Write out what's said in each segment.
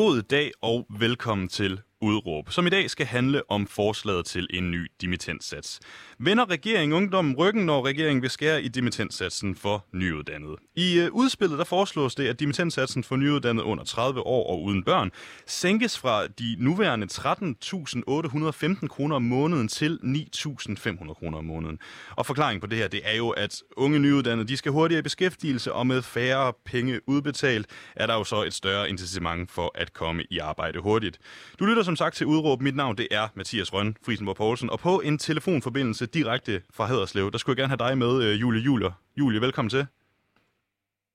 God dag og velkommen til Udråb, som i dag skal handle om forslaget til en ny dimittenssats. Vender regeringen ungdommen ryggen, når regeringen vil skære i dimittenssatsen for nyuddannede? I øh, udspillet der foreslås det, at dimittenssatsen for nyuddannede under 30 år og uden børn sænkes fra de nuværende 13.815 kroner om måneden til 9.500 kroner om måneden. Og forklaringen på det her, det er jo, at unge nyuddannede de skal hurtigere i beskæftigelse, og med færre penge udbetalt, er der jo så et større incitament for at komme i arbejde hurtigt. Du lytter som sagt til Udråb. Mit navn det er Mathias Røn, Frisenborg Poulsen, og på en telefonforbindelse direkte fra Haderslev, der skulle jeg gerne have dig med, øh, Julie Juler. Julie, velkommen til.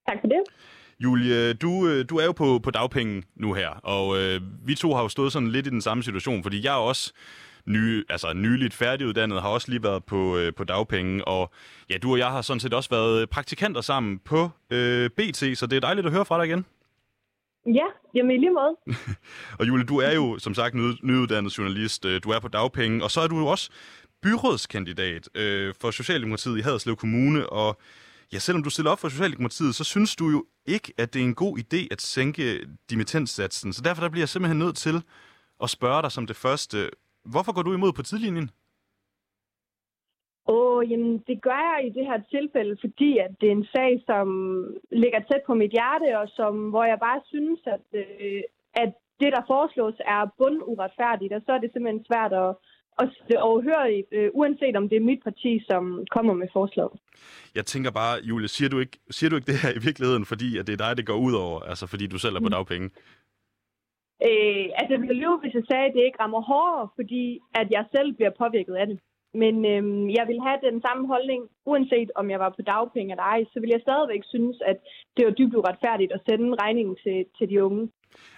Tak for det. Julie, du, øh, du er jo på, på dagpenge nu her, og øh, vi to har jo stået sådan lidt i den samme situation, fordi jeg er også ny, altså nyligt færdiguddannet, har også lige været på, øh, på dagpenge, og ja, du og jeg har sådan set også været praktikanter sammen på øh, BT, så det er dejligt at høre fra dig igen. Ja, jamen i lige måde. og Julie, du er jo som sagt ny, nyuddannet journalist, øh, du er på dagpenge, og så er du jo også byrådskandidat øh, for Socialdemokratiet i Haderslev Kommune, og ja, selvom du stiller op for Socialdemokratiet, så synes du jo ikke, at det er en god idé at sænke dimittenssatsen. Så derfor der bliver jeg simpelthen nødt til at spørge dig som det første, hvorfor går du imod på tidlinjen? Åh, oh, jamen det gør jeg i det her tilfælde, fordi at det er en sag, som ligger tæt på mit hjerte, og som, hvor jeg bare synes, at, øh, at det, der foreslås, er bunduretfærdigt, og så er det simpelthen svært at, det overhørigt, øh, uanset om det er mit parti, som kommer med forslaget. Jeg tænker bare, Julie, siger du ikke, siger du ikke det her i virkeligheden, fordi at det er dig, det går ud over, altså fordi du selv er på mm. dagpenge? Øh, altså, det ville lyve, hvis jeg sagde, at det ikke rammer hårdere, fordi at jeg selv bliver påvirket af det. Men øhm, jeg vil have den samme holdning, uanset om jeg var på dagpenge eller ej, så vil jeg stadigvæk synes, at det var dybt uretfærdigt at sende regningen til, til de unge.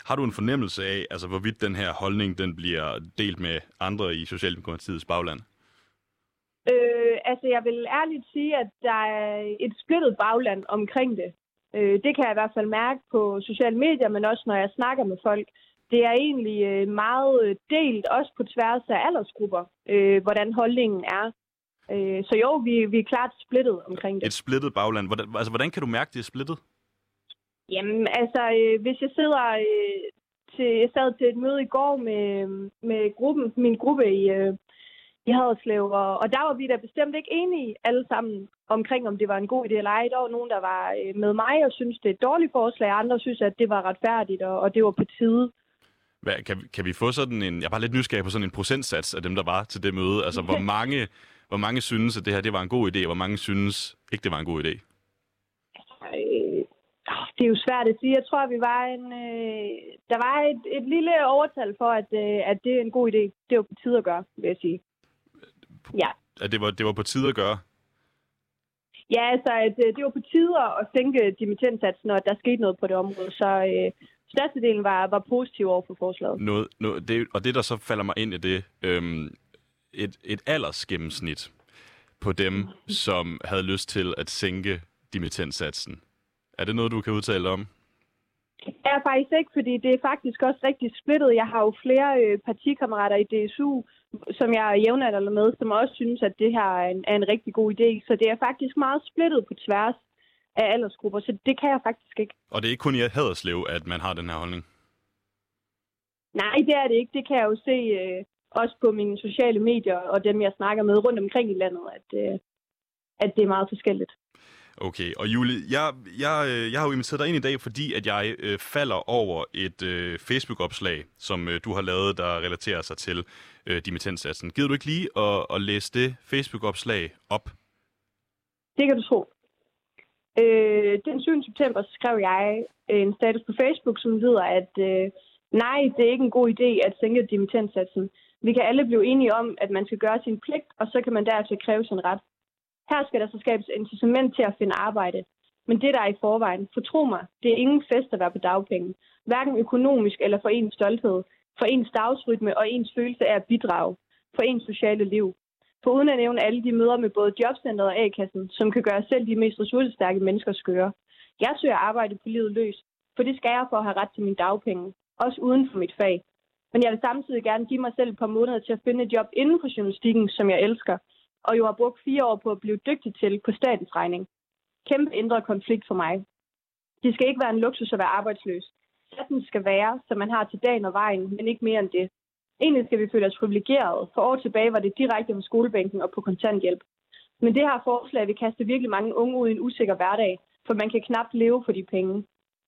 Har du en fornemmelse af, altså hvorvidt den her holdning den bliver delt med andre i Socialdemokratiets bagland? Øh, altså jeg vil ærligt sige, at der er et splittet bagland omkring det. Øh, det kan jeg i hvert fald mærke på sociale medier, men også når jeg snakker med folk det er egentlig øh, meget delt, også på tværs af aldersgrupper, øh, hvordan holdningen er. Øh, så jo, vi, vi er klart splittet omkring det. Et splittet bagland. Hvordan, altså, hvordan kan du mærke, det er splittet? Jamen, altså, øh, hvis jeg sidder øh, til, jeg sad til et møde i går med, med gruppen, min gruppe i, øh, i Haderslev, og, og der var vi da bestemt ikke enige alle sammen omkring, om det var en god idé eller ej. Der var nogen, der var øh, med mig og synes det er et dårligt forslag, andre synes, at det var retfærdigt, og, og det var på tide. Hvad, kan, kan vi få sådan en... Jeg er bare lidt nysgerrig på sådan en procentsats af dem, der var til det møde. Altså, hvor mange, hvor mange synes, at det her det var en god idé, og hvor mange synes ikke, det var en god idé? Øh, det er jo svært at sige. Jeg tror, at vi var en, øh, der var et, et lille overtal for, at, øh, at det er en god idé. Det var på tide at gøre, vil jeg sige. Ja. At det var, det var på tide at gøre? Ja, altså, at, det var på tide at sænke dimittentsatsen, og der skete noget på det område. Så, øh, størstedelen var, var positiv over for forslaget. Noget, noget, det, og det, der så falder mig ind i det, øhm, et, et aldersgennemsnit på dem, som havde lyst til at sænke dimittentsatsen. Er det noget, du kan udtale om? er faktisk ikke, fordi det er faktisk også rigtig splittet. Jeg har jo flere øh, partikammerater i DSU, som jeg er jævnaldrende med, som også synes, at det her er en, er en rigtig god idé. Så det er faktisk meget splittet på tværs af aldersgrupper, så det kan jeg faktisk ikke. Og det er ikke kun i Haderslev, at man har den her holdning? Nej, det er det ikke. Det kan jeg jo se øh, også på mine sociale medier og dem, jeg snakker med rundt omkring i landet, at, øh, at det er meget forskelligt. Okay, og Julie, jeg, jeg, øh, jeg har jo inviteret dig ind i dag, fordi at jeg øh, falder over et øh, Facebook-opslag, som øh, du har lavet, der relaterer sig til øh, dimittenssatsen. Gider du ikke lige at, at læse det Facebook-opslag op? Det kan du tro. Øh, den 7. september skrev jeg øh, en status på Facebook, som lyder, at øh, nej, det er ikke en god idé at sænke dimittenssatsen. Vi kan alle blive enige om, at man skal gøre sin pligt, og så kan man derefter kræve sin ret. Her skal der så skabes incitament til at finde arbejde. Men det der er i forvejen, fortro mig, det er ingen fest at være på dagpenge. Hverken økonomisk eller for ens stolthed, for ens dagsrytme og ens følelse af at bidrage, for ens sociale liv. For uden at nævne alle de møder med både jobcentret og A-kassen, som kan gøre selv de mest ressourcestærke mennesker skøre. Jeg søger arbejde på livet løs, for det skal jeg for at have ret til min dagpenge, også uden for mit fag. Men jeg vil samtidig gerne give mig selv et par måneder til at finde et job inden for journalistikken, som jeg elsker, og jo har brugt fire år på at blive dygtig til på statens regning. Kæmpe indre konflikt for mig. Det skal ikke være en luksus at være arbejdsløs. satsen skal være, som man har til dagen og vejen, men ikke mere end det. Egentlig skal vi føle os privilegerede. For år tilbage var det direkte om skolebænken og på kontanthjælp. Men det her forslag vil kaste virkelig mange unge ud i en usikker hverdag, for man kan knap leve for de penge.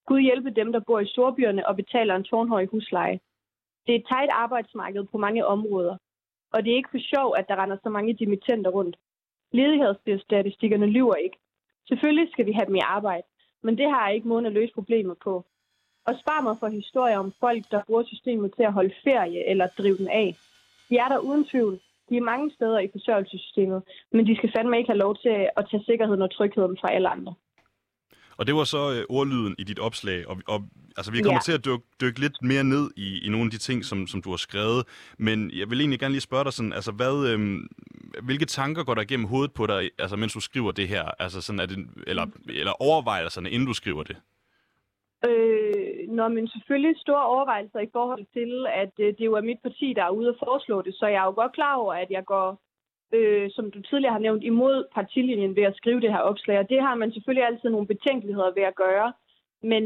Gud hjælpe dem, der bor i storbyerne og betaler en tårnhøj husleje. Det er et tæt arbejdsmarked på mange områder, og det er ikke for sjov, at der render så mange dimittenter rundt. Ledighedsstatistikkerne lyver ikke. Selvfølgelig skal vi have dem i arbejde, men det har jeg ikke måden at løse problemet på. Og spar mig for historier om folk, der bruger systemet til at holde ferie eller drive den af. De er der uden tvivl. De er mange steder i forsørgelsessystemet, men de skal fandme ikke have lov til at tage sikkerheden og trygheden fra alle andre. Og det var så øh, ordlyden i dit opslag, og, og altså, vi kommer ja. til at dykke, dykke lidt mere ned i, i nogle af de ting, som, som du har skrevet. Men jeg vil egentlig gerne lige spørge dig sådan, altså hvad, øh, hvilke tanker går der igennem hovedet på dig, altså mens du skriver det her? Altså sådan, er det, eller, eller overvejelserne, inden du skriver det? Øh, når men selvfølgelig store overvejelser i forhold til, at øh, det jo er mit parti, der er ude og foreslå det, så jeg er jo godt klar over, at jeg går, øh, som du tidligere har nævnt, imod partilinjen ved at skrive det her opslag, og det har man selvfølgelig altid nogle betænkeligheder ved at gøre, men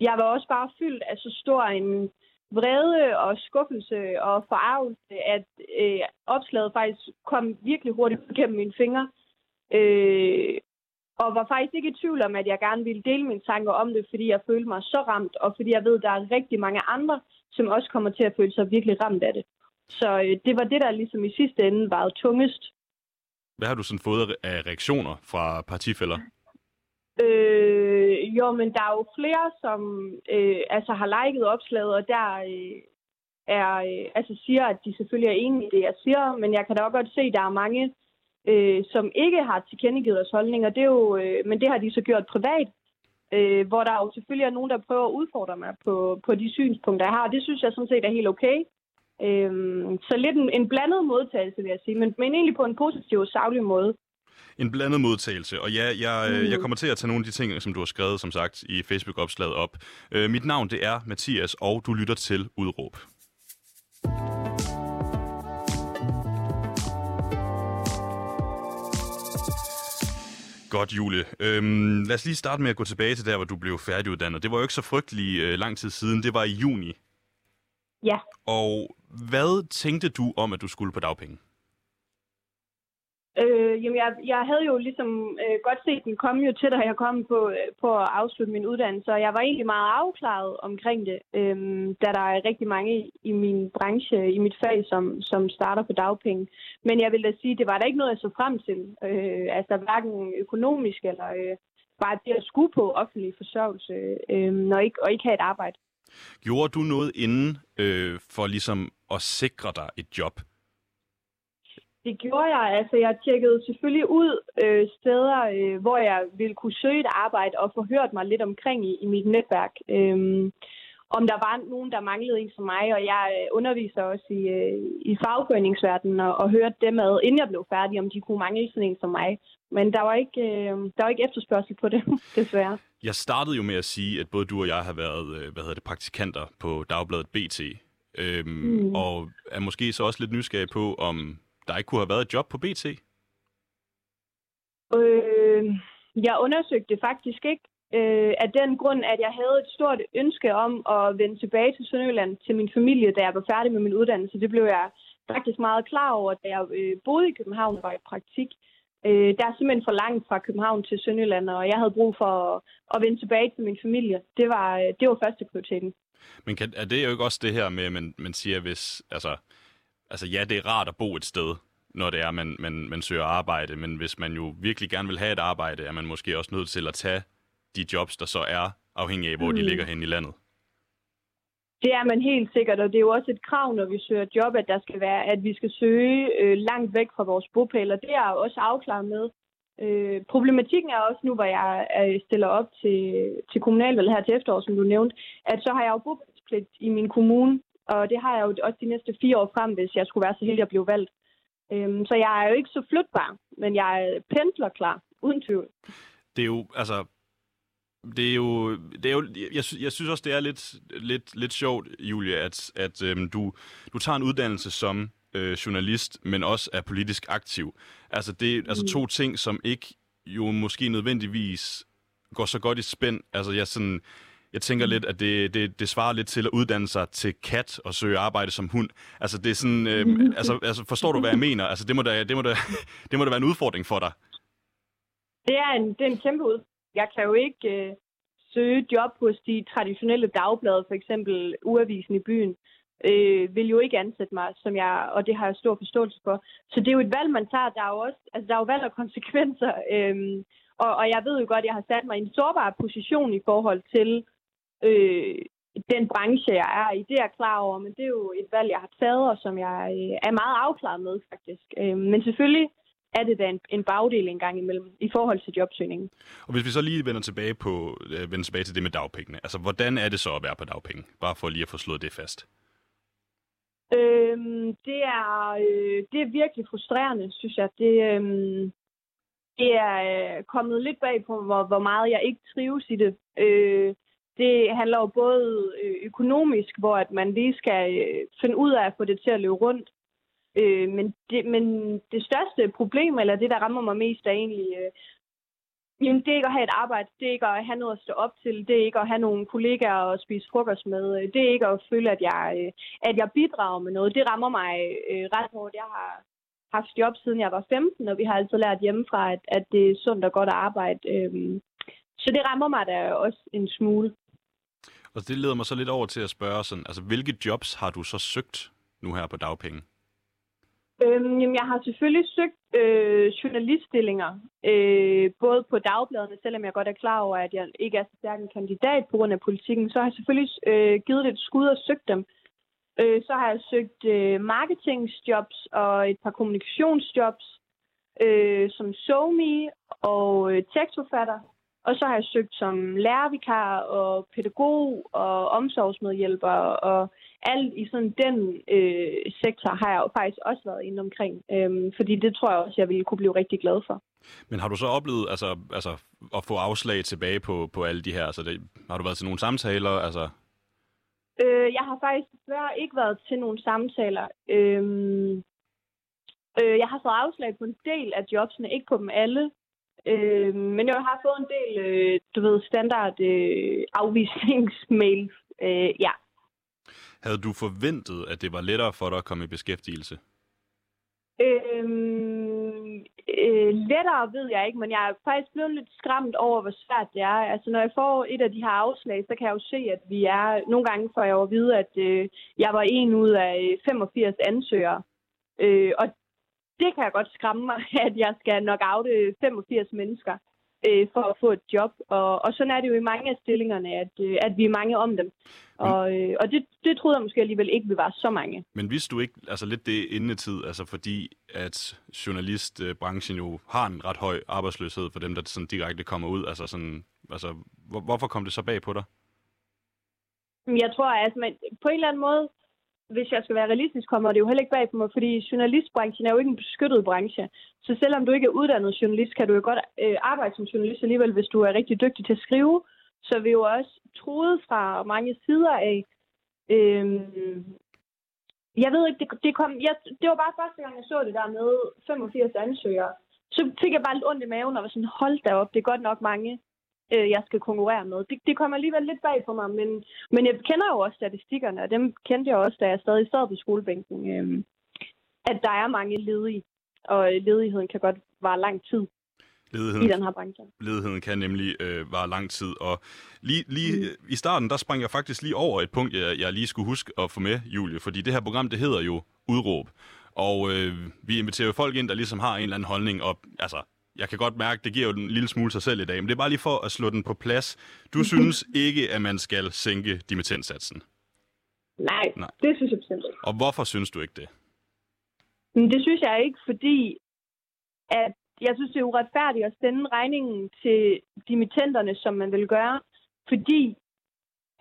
jeg var også bare fyldt af så stor en vrede og skuffelse og forarvelse, at øh, opslaget faktisk kom virkelig hurtigt gennem mine fingre. Øh, og var faktisk ikke i tvivl om, at jeg gerne ville dele mine tanker om det, fordi jeg følte mig så ramt, og fordi jeg ved, at der er rigtig mange andre, som også kommer til at føle sig virkelig ramt af det. Så øh, det var det, der ligesom i sidste ende var tungest. Hvad har du sådan fået af reaktioner fra partifælder? Øh, jo, men der er jo flere, som øh, altså har liket opslaget, og der øh, er, øh, altså siger, at de selvfølgelig er enige i det, jeg siger, men jeg kan da også godt se, at der er mange, øh, som ikke har tilkendegivet deres holdning, og det er jo, øh, men det har de så gjort privat, øh, hvor der jo selvfølgelig er nogen, der prøver at udfordre mig på, på de synspunkter, jeg har, og det synes jeg sådan set er helt okay. Øh, så lidt en, en blandet modtagelse, vil jeg sige, men, men egentlig på en positiv og savlig måde. En blandet modtagelse, og ja, jeg, mm. jeg kommer til at tage nogle af de ting, som du har skrevet, som sagt, i Facebook-opslaget op. Øh, mit navn, det er Mathias, og du lytter til Udråb. Godt, Jule. Øhm, lad os lige starte med at gå tilbage til der, hvor du blev færdiguddannet. Det var jo ikke så frygtelig øh, lang tid siden. Det var i juni. Ja. Og hvad tænkte du om, at du skulle på dagpenge? Øh, jamen, jeg, jeg havde jo ligesom øh, godt set den komme jo til, da jeg kom på, øh, på at afslutte min uddannelse, og jeg var egentlig meget afklaret omkring det, øh, da der er rigtig mange i, i min branche, i mit fag, som, som starter på dagpenge. Men jeg vil da sige, det var da ikke noget, jeg så frem til. Øh, altså hverken økonomisk eller øh, bare det at skue på offentlig forsørgelse, øh, og, ikke, og ikke have et arbejde. Gjorde du noget inden øh, for ligesom at sikre dig et job? Det gjorde jeg. Altså, jeg tjekkede selvfølgelig ud øh, steder, øh, hvor jeg ville kunne søge et arbejde og få hørt mig lidt omkring i, i mit netværk. Øhm, om der var nogen, der manglede en som mig, og jeg øh, underviser også i, øh, i fagforeningsverdenen og, og hørte dem ad, inden jeg blev færdig, om de kunne mangle sådan en som mig. Men der var ikke, øh, der var ikke efterspørgsel på det, desværre. Jeg startede jo med at sige, at både du og jeg har været øh, hvad hedder det, praktikanter på Dagbladet BT. Øhm, mm. Og er måske så også lidt nysgerrig på, om der ikke kunne have været et job på BT? Øh, jeg undersøgte faktisk ikke. Øh, af den grund, at jeg havde et stort ønske om at vende tilbage til Sønderjylland til min familie, da jeg var færdig med min uddannelse. Det blev jeg faktisk meget klar over, da jeg øh, boede i København og var i praktik. Øh, der er simpelthen for langt fra København til Sønderjylland, og jeg havde brug for at, at vende tilbage til min familie. Det var, øh, det var første prioriteten. Men kan, er det jo ikke også det her med, at man, man siger, hvis, altså, altså ja, det er rart at bo et sted, når det er, man, man, man søger arbejde, men hvis man jo virkelig gerne vil have et arbejde, er man måske også nødt til at tage de jobs, der så er, afhængig af, hvor mm. de ligger hen i landet. Det er man helt sikkert, og det er jo også et krav, når vi søger job, at der skal være, at vi skal søge øh, langt væk fra vores bopæl, og det er også afklaret med. Øh, problematikken er også nu, hvor jeg stiller op til, til kommunalvalget her til efterår, som du nævnte, at så har jeg jo bopælspligt i min kommune, og det har jeg jo også de næste fire år frem, hvis jeg skulle være så heldig at blive valgt. Øhm, så jeg er jo ikke så flytbar, men jeg er pendler klar, uden tvivl. Det er jo, altså, det er jo, det er jo jeg, jeg synes også, det er lidt, lidt, lidt sjovt, Julia, at, at øhm, du, du tager en uddannelse som øh, journalist, men også er politisk aktiv. Altså, det er altså mm. to ting, som ikke jo måske nødvendigvis går så godt i spænd. Altså, jeg sådan, Jeg tænker lidt, at det, det, det svarer lidt til at uddanne sig til kat og søge arbejde som hund. Altså, det er sådan, øh, altså, altså, forstår du, hvad jeg mener? Altså, det må da, det må da, det må da være en udfordring for dig. Det er en, det er en kæmpe ud. Jeg kan jo ikke øh, søge job hos de traditionelle dagblade, for eksempel Uavisen i byen, øh, vil jo ikke ansætte mig, som jeg, og det har jeg stor forståelse for. Så det er jo et valg, man tager. Der er jo også, altså der er jo valg og konsekvenser. Øh, og, og jeg ved jo godt, at jeg har sat mig i en sårbar position i forhold til øh, den branche, jeg er i. Det er jeg klar over, men det er jo et valg, jeg har taget, og som jeg øh, er meget afklaret med, faktisk. Øh, men selvfølgelig er det da en, en bagdel en gang imellem i forhold til jobsøgningen. Og hvis vi så lige vender tilbage, på, øh, vender tilbage til det med dagpengene, altså hvordan er det så at være på dagpenge? Bare for lige at få slået det fast. Øhm, det, er, øh, det er virkelig frustrerende, synes jeg. Det, øhm, det er øh, kommet lidt bag på, hvor, hvor meget jeg ikke trives i det. Øh, det handler jo både øh, økonomisk, hvor at man lige skal øh, finde ud af at få det til at løbe rundt. Øh, men, det, men det største problem, eller det, der rammer mig mest, er egentlig, øh, jamen, det er ikke at have et arbejde, det er ikke at have noget at stå op til, det er ikke at have nogle kollegaer at spise frokost med, øh, det er ikke at føle, at jeg, øh, at jeg bidrager med noget. Det rammer mig øh, ret hårdt. Jeg har haft job siden jeg var 15, og vi har altid lært hjemmefra, at, at det er sundt og godt at arbejde. Øh, så det rammer mig da også en smule. Og det leder mig så lidt over til at spørge sådan, altså hvilke jobs har du så søgt nu her på dagpenge? Øhm, jamen, jeg har selvfølgelig søgt øh, journaliststillinger, øh, både på dagbladene, selvom jeg godt er klar over, at jeg ikke er så stærk en kandidat på grund af politikken, så har jeg selvfølgelig øh, givet det et skud og søgt dem. Øh, så har jeg søgt øh, marketingsjobs og et par kommunikationsjobs, øh, som SoMe og øh, tekstforfatter. Og så har jeg søgt som lærervikar og pædagog og omsorgsmedhjælper og alt i sådan den øh, sektor har jeg jo faktisk også været inde omkring. Øhm, fordi det tror jeg også, jeg ville kunne blive rigtig glad for. Men har du så oplevet altså, altså, at få afslag tilbage på, på alle de her? Altså, det, har du været til nogle samtaler? Altså... Øh, jeg har faktisk desværre ikke været til nogle samtaler. Øhm, øh, jeg har fået afslag på en del af jobsene, ikke på dem alle. Øh, men jeg har fået en del, øh, du ved, standard øh, afvisningsmail. Øh, ja. Havde du forventet, at det var lettere for dig at komme i beskæftigelse? Øhm, øh, lettere ved jeg ikke, men jeg er faktisk blevet lidt skræmt over, hvor svært det er. Altså, når jeg får et af de her afslag, så kan jeg jo se, at vi er... Nogle gange får jeg jo at vide, at øh, jeg var en ud af 85 ansøgere. Øh, og det kan jeg godt skræmme mig, at jeg skal nok oute 85 mennesker øh, for at få et job. Og, og sådan er det jo i mange af stillingerne, at, øh, at vi er mange om dem. Og, øh, og det, det troede jeg måske alligevel ikke, vi var så mange. Men vidste du ikke altså lidt det inden tid, altså fordi at journalistbranchen jo har en ret høj arbejdsløshed for dem, der sådan direkte kommer ud? Altså sådan, altså, hvor, hvorfor kom det så bag på dig? Jeg tror, at altså, man, på en eller anden måde, hvis jeg skal være realistisk, kommer det jo heller ikke bag på mig, fordi journalistbranchen er jo ikke en beskyttet branche. Så selvom du ikke er uddannet journalist, kan du jo godt øh, arbejde som journalist alligevel, hvis du er rigtig dygtig til at skrive. Så vi er jo også troet fra mange sider af. Øh, jeg ved ikke, det, det, kom, jeg, det var bare første gang, jeg så det der med 85 ansøgere. Så fik jeg bare lidt ondt i maven og var sådan, hold da op, det er godt nok mange øh, jeg skal konkurrere med. Det, det kommer alligevel lidt bag på mig, men, men jeg kender jo også statistikkerne, og dem kendte jeg også, da jeg stadig sad på skolebænken, øh, at der er mange ledige, og ledigheden kan godt vare lang tid. Ledigheden, i den her branche. Ledigheden kan nemlig øh, vare lang tid, og lige, lige mm. i starten, der sprang jeg faktisk lige over et punkt, jeg, jeg lige skulle huske at få med, Julie, fordi det her program, det hedder jo Udråb, og øh, vi inviterer jo folk ind, der ligesom har en eller anden holdning, og altså, jeg kan godt mærke, det giver jo en lille smule sig selv i dag, men det er bare lige for at slå den på plads. Du synes ikke, at man skal sænke dimittenssatsen? Nej, Nej, det synes jeg bestemt ikke. Og hvorfor synes du ikke det? Det synes jeg ikke, fordi at jeg synes, det er uretfærdigt at sende regningen til dimittenterne, som man vil gøre, fordi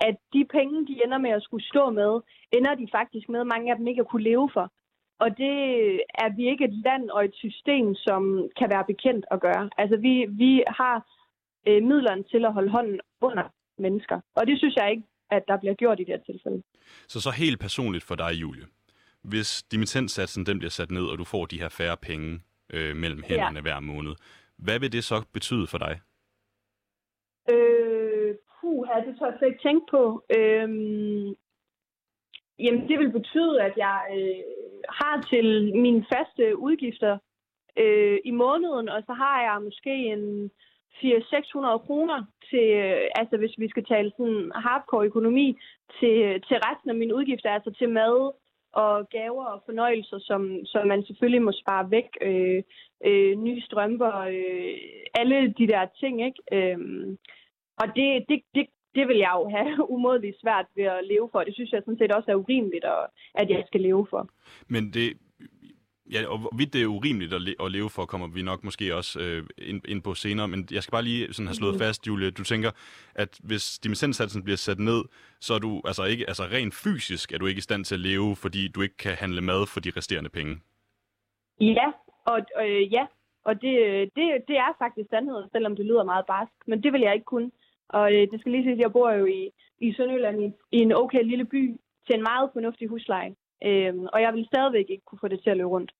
at de penge, de ender med at skulle stå med, ender de faktisk med, mange af dem ikke at kunne leve for. Og det er vi ikke et land og et system, som kan være bekendt at gøre. Altså vi, vi har øh, midlerne til at holde hånden under mennesker. Og det synes jeg ikke, at der bliver gjort i det her tilfælde. Så så helt personligt for dig, Julie. Hvis dimittentsatsen den bliver sat ned, og du får de her færre penge øh, mellem hænderne ja. hver måned, hvad vil det så betyde for dig? Øh, puha, det tror jeg slet ikke tænke på. Øhm, jamen, det vil betyde, at jeg øh, har til mine faste udgifter øh, i måneden, og så har jeg måske en 400-600 kroner til, øh, altså hvis vi skal tale sådan hardcore økonomi, til, øh, til resten af mine udgifter, altså til mad og gaver og fornøjelser, som, som man selvfølgelig må spare væk. Øh, øh, nye strømper, øh, alle de der ting, ikke? Øh, og det, det, det, det vil jeg jo have umådeligt svært ved at leve for. Det synes jeg sådan set også er urimeligt, at jeg skal leve for. Men det, Ja, og hvorvidt det er urimeligt at, le- at leve for, kommer vi nok måske også øh, ind, ind på senere. Men jeg skal bare lige sådan have slået mm. fast, Julie. Du tænker, at hvis dimittentsatsen bliver sat ned, så er du altså ikke, altså rent fysisk er du ikke i stand til at leve, fordi du ikke kan handle mad for de resterende penge. Ja, og øh, ja, og det, det, det er faktisk sandheden, selvom det lyder meget barsk. Men det vil jeg ikke kunne. Og øh, det skal lige sige, at jeg bor jo i, i Sønderjylland i, i en okay lille by til en meget fornuftig husleje. Øhm, og jeg vil stadigvæk ikke kunne få det til at løbe rundt.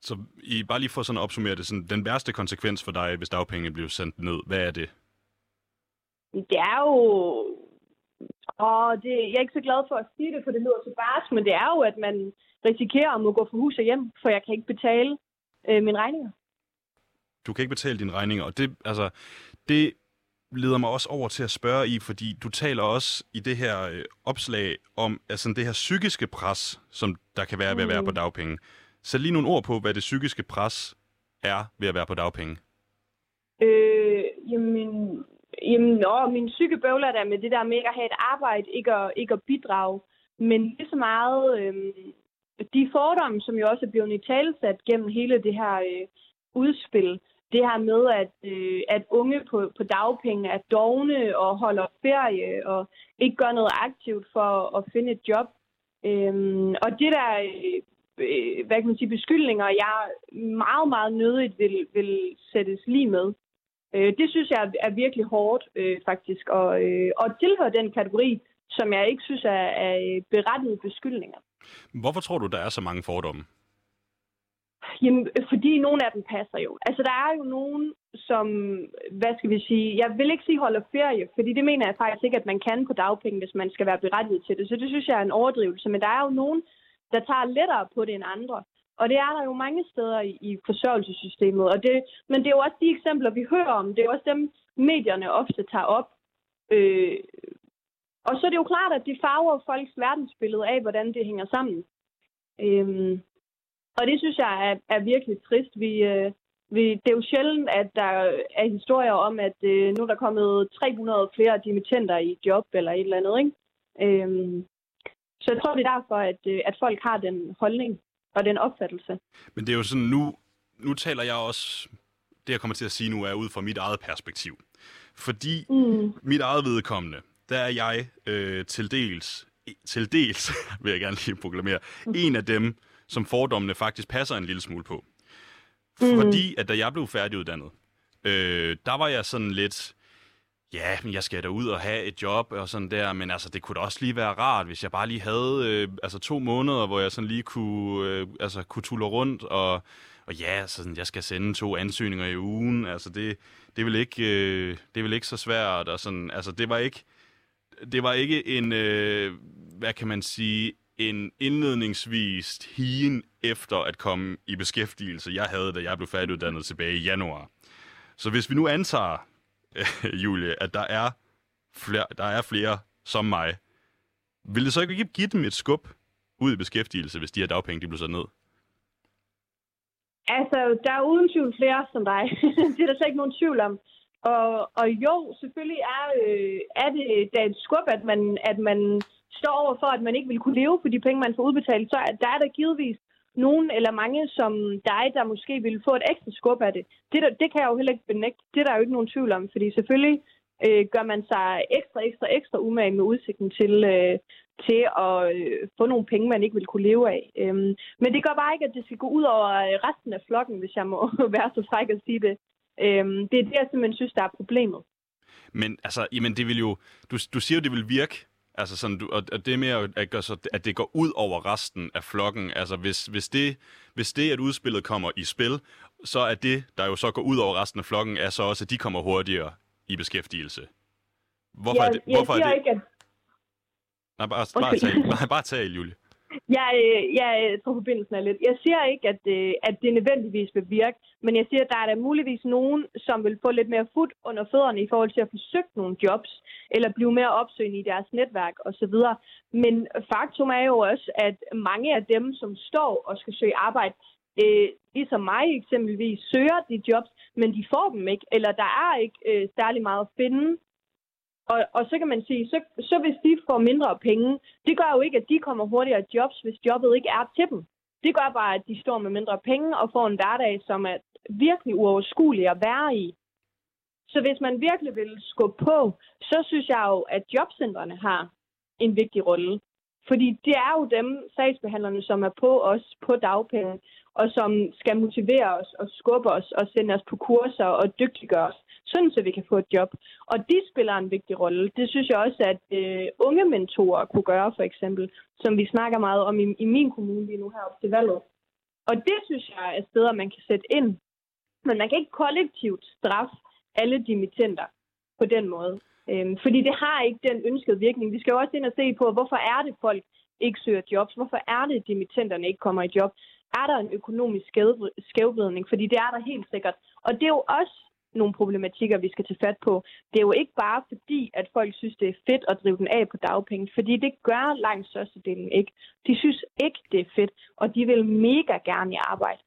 Så I, bare lige for sådan at opsummere det, sådan, den værste konsekvens for dig, hvis dagpengene bliver sendt ned, hvad er det? Det er jo... Og det, jeg er ikke så glad for at sige det, for det lyder så barsk, men det er jo, at man risikerer at må gå for hus og hjem, for jeg kan ikke betale øh, mine regninger. Du kan ikke betale dine regninger, og det, altså, det leder mig også over til at spørge i, fordi du taler også i det her øh, opslag om altså, det her psykiske pres, som der kan være ved at være på mm. dagpenge. Sæt lige nogle ord på, hvad det psykiske pres er ved at være på dagpenge. Øh, jamen, jamen åh, min psyke bøvler der med det der med ikke at have et arbejde, ikke at, ikke at bidrage. Men lige så meget øh, de fordomme, som jo også er blevet i talesat gennem hele det her øh, udspil, det her med, at, øh, at unge på, på dagpenge er dogne og holder ferie og ikke gør noget aktivt for at finde et job. Øhm, og det der, øh, hvad kan man sige, beskyldninger, jeg meget, meget nødigt vil, vil sættes lige med. Øh, det synes jeg er, er virkelig hårdt, øh, faktisk, og, øh, og tilhører den kategori, som jeg ikke synes er, er berettigede beskyldninger. Hvorfor tror du, der er så mange fordomme? Jamen, fordi nogle af dem passer jo. Altså, der er jo nogen, som, hvad skal vi sige, jeg vil ikke sige holder ferie, fordi det mener jeg faktisk ikke, at man kan på dagpenge, hvis man skal være berettiget til det. Så det synes jeg er en overdrivelse. Men der er jo nogen, der tager lettere på det end andre. Og det er der jo mange steder i, i forsørgelsessystemet. Og det, men det er jo også de eksempler, vi hører om. Det er jo også dem, medierne ofte tager op. Øh, og så er det jo klart, at de farver folks verdensbillede af, hvordan det hænger sammen. Øh, og det synes jeg er, er virkelig trist. Vi, øh, vi, det er jo sjældent, at der er historier om, at øh, nu er der kommet 300 flere dimittenter i job eller et eller andet. Ikke? Øhm, så jeg tror, det er derfor, at, øh, at folk har den holdning og den opfattelse. Men det er jo sådan, nu, nu taler jeg også, det jeg kommer til at sige nu, er ud fra mit eget perspektiv. Fordi mm. mit eget vedkommende, der er jeg øh, til dels, til dels, vil jeg gerne lige proklamere, mm. en af dem, som fordommene faktisk passer en lille smule på. Mm. Fordi at da jeg blev færdiguddannet, øh, der var jeg sådan lidt, ja, men jeg skal da ud og have et job og sådan der, men altså, det kunne da også lige være rart, hvis jeg bare lige havde øh, altså to måneder, hvor jeg sådan lige kunne, øh, altså, kunne tulle rundt, og, og ja, så sådan, jeg skal sende to ansøgninger i ugen, altså det, det, vil ikke, øh, det vil ikke så svært, og sådan, altså det var ikke, det var ikke en, øh, hvad kan man sige, en indledningsvis hien efter at komme i beskæftigelse, jeg havde, da jeg blev færdiguddannet tilbage i januar. Så hvis vi nu antager, Julie, at der er, flere, der er flere som mig, vil det så ikke give dem et skub ud i beskæftigelse, hvis de her dagpenge de bliver sat ned? Altså, der er uden tvivl flere som dig. det er der slet ikke nogen tvivl om. Og, og jo, selvfølgelig er, øh, er det da et skub, at man, at man står over for, at man ikke vil kunne leve for de penge, man får udbetalt, så er der er der givetvis nogen eller mange som dig, der måske vil få et ekstra skub af det. Det, der, det kan jeg jo heller ikke benægte. Det er der jo ikke nogen tvivl om, fordi selvfølgelig øh, gør man sig ekstra, ekstra, ekstra umage med udsigten til, øh, til at øh, få nogle penge, man ikke vil kunne leve af. Øhm, men det gør bare ikke, at det skal gå ud over øh, resten af flokken, hvis jeg må være så fræk at sige det. Øhm, det er det, jeg simpelthen synes, der er problemet. Men altså, jamen, det vil jo, du, du siger jo, det vil virke Altså sådan, du, og det med at, gøre så, at det går ud over resten af flokken. Altså hvis, hvis, det, hvis det, at udspillet kommer i spil, så er det, der jo så går ud over resten af flokken, er så også, at de kommer hurtigere i beskæftigelse. Hvorfor jeg, er det, jeg hvorfor siger er det... ikke, at Nej, bare, bare, Undskyld. tag, nej, bare tag, Julie. Jeg, øh, øh, jeg tror forbindelsen er lidt. Jeg siger ikke, at, øh, at det nødvendigvis vil virke, men jeg siger, at der er der muligvis nogen, som vil få lidt mere fod under fødderne i forhold til at få søgt nogle jobs, eller blive mere opsøgende i deres netværk osv. Men faktum er jo også, at mange af dem, som står og skal søge arbejde, øh, ligesom mig eksempelvis, søger de jobs, men de får dem ikke, eller der er ikke øh, særlig meget at finde. Og, og så kan man sige, så, så hvis de får mindre penge, det gør jo ikke, at de kommer hurtigere i jobs, hvis jobbet ikke er til dem. Det gør bare, at de står med mindre penge og får en hverdag, som er virkelig uoverskuelig at være i. Så hvis man virkelig vil skubbe på, så synes jeg jo, at jobcentrene har en vigtig rolle. Fordi det er jo dem, sagsbehandlerne, som er på os på dagpenge, og som skal motivere os og skubbe os og sende os på kurser og dygtiggøre os, sådan så vi kan få et job. Og de spiller en vigtig rolle. Det synes jeg også, at øh, unge mentorer kunne gøre, for eksempel, som vi snakker meget om i, i min kommune lige nu heroppe til valget. Og det synes jeg er steder, man kan sætte ind. Men man kan ikke kollektivt straffe alle dimittenter på den måde. Øhm, fordi det har ikke den ønskede virkning. Vi skal jo også ind og se på, hvorfor er det folk ikke søger jobs? Hvorfor er det, at dimittenterne ikke kommer i job? Er der en økonomisk skæv- skævvridning? Fordi det er der helt sikkert. Og det er jo også nogle problematikker, vi skal tage fat på. Det er jo ikke bare fordi, at folk synes, det er fedt at drive den af på dagpenge, fordi det gør langt størstedelen ikke. De synes ikke, det er fedt, og de vil mega gerne i arbejde.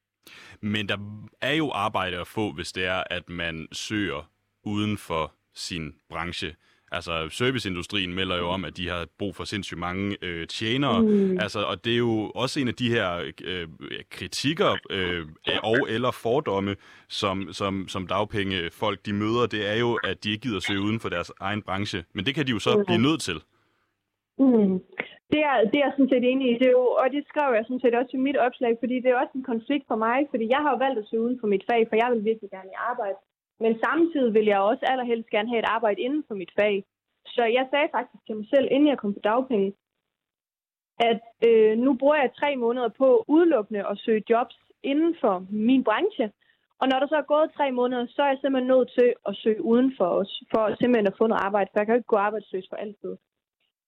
Men der er jo arbejde at få, hvis det er, at man søger uden for sin branche. Altså, serviceindustrien melder jo om, at de har brug for sindssygt mange øh, tjenere. Mm. Altså, og det er jo også en af de her øh, kritikker øh, og eller fordomme, som, som, som dagpengefolk de møder. Det er jo, at de ikke gider søge uden for deres egen branche. Men det kan de jo så Mm. blive nødt til. Mm. Det, er, det er jeg sådan set enig i. Det er jo, og det skrev jeg sådan set også i mit opslag, fordi det er også en konflikt for mig, fordi jeg har jo valgt at søge uden for mit fag, for jeg vil virkelig gerne i arbejde. Men samtidig vil jeg også allerhelst gerne have et arbejde inden for mit fag. Så jeg sagde faktisk til mig selv, inden jeg kom på dagpenge, at øh, nu bruger jeg tre måneder på udelukkende at søge jobs inden for min branche. Og når der så er gået tre måneder, så er jeg simpelthen nødt til at søge uden for os, for simpelthen at få noget arbejde, for jeg kan jo ikke gå arbejdsløs for altid.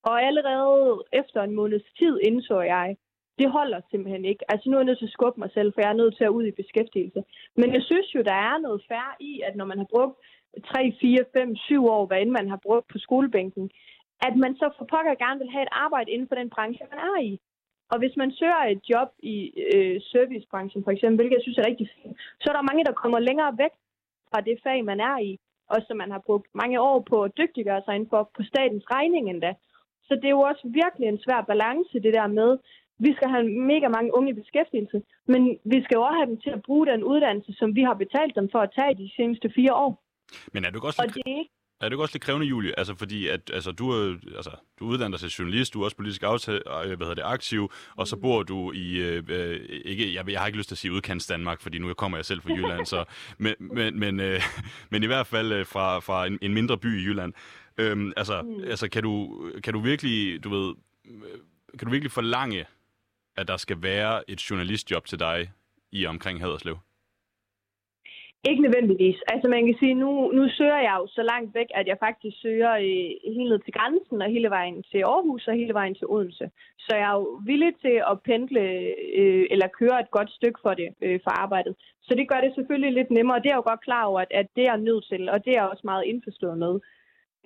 Og allerede efter en måneds tid indså jeg, det holder simpelthen ikke. Altså nu er jeg nødt til at skubbe mig selv, for jeg er nødt til at ud i beskæftigelse. Men jeg synes jo, der er noget færre i, at når man har brugt 3, 4, 5, 7 år, hvad end man har brugt på skolebænken, at man så for pokker gerne vil have et arbejde inden for den branche, man er i. Og hvis man søger et job i øh, servicebranchen for eksempel, hvilket jeg synes er rigtig fint, så er der mange, der kommer længere væk fra det fag, man er i, og som man har brugt mange år på at dygtiggøre sig inden for på statens regning endda. Så det er jo også virkelig en svær balance, det der med, vi skal have mega mange unge i beskæftigelse, men vi skal jo også have dem til at bruge den uddannelse, som vi har betalt dem for at tage de seneste fire år. Men er du også Og lidt, det er ikke er det ikke også lidt krævende, Julie? Altså, fordi at, altså, du, er, altså, du uddanner sig til journalist, du er også politisk aftale, øh, hvad hedder det, aktiv, og så bor du i, øh, øh, ikke, jeg, jeg har ikke lyst til at sige udkants Danmark, fordi nu kommer jeg selv fra Jylland, så, men, men, men, øh, men i hvert fald øh, fra, fra en, en mindre by i Jylland. Øhm, altså, mm. altså kan, du, kan du virkelig, du ved, kan du virkelig forlange, at der skal være et journalistjob til dig i omkring Haderslev? Ikke nødvendigvis. Altså man kan sige, nu, nu søger jeg jo så langt væk, at jeg faktisk søger øh, hele ned til grænsen, og hele vejen til Aarhus, og hele vejen til Odense. Så jeg er jo villig til at pendle, øh, eller køre et godt stykke for det, øh, for arbejdet. Så det gør det selvfølgelig lidt nemmere, og det er jeg jo godt klar over, at, at det er jeg nødt til, og det er jeg også meget indforstået med.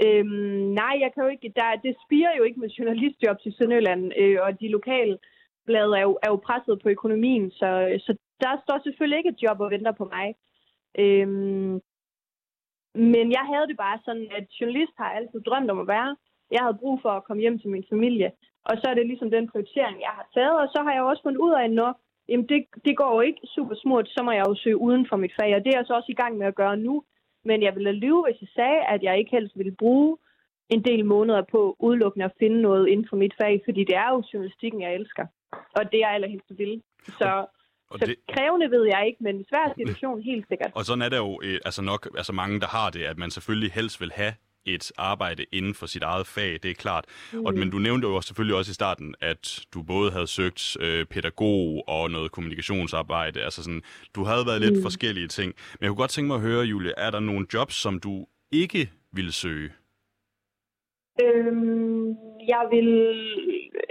Øhm, nej, jeg kan jo ikke, der, det spiger jo ikke med journalistjobs i Sønderjylland, øh, og de lokale blade er jo, er jo presset på økonomien, så, så der står selvfølgelig ikke et job og venter på mig. Øhm, men jeg havde det bare sådan, at journalist har altid drømt om at være. Jeg havde brug for at komme hjem til min familie. Og så er det ligesom den prioritering, jeg har taget. Og så har jeg også fundet ud af, at jamen det, det går jo ikke super smurt, så må jeg jo søge uden for mit fag. Og det er jeg så også i gang med at gøre nu. Men jeg ville lyve, hvis jeg sagde, at jeg ikke helst ville bruge en del måneder på udelukkende at finde noget inden for mit fag. Fordi det er jo journalistikken, jeg elsker. Og det er jeg allerhelst vil. Så... Og så det, krævende ved jeg ikke, men en svær situation helt sikkert. og sådan er der jo øh, altså nok altså mange, der har det, at man selvfølgelig helst vil have et arbejde inden for sit eget fag, det er klart. Mm. Og, men du nævnte jo selvfølgelig også i starten, at du både havde søgt øh, pædagog og noget kommunikationsarbejde. Altså sådan, du havde været lidt Mm. forskellige ting. Men jeg kunne godt tænke mig at høre, Julie, er der nogle jobs, som du ikke ville søge? Øhm, jeg vil,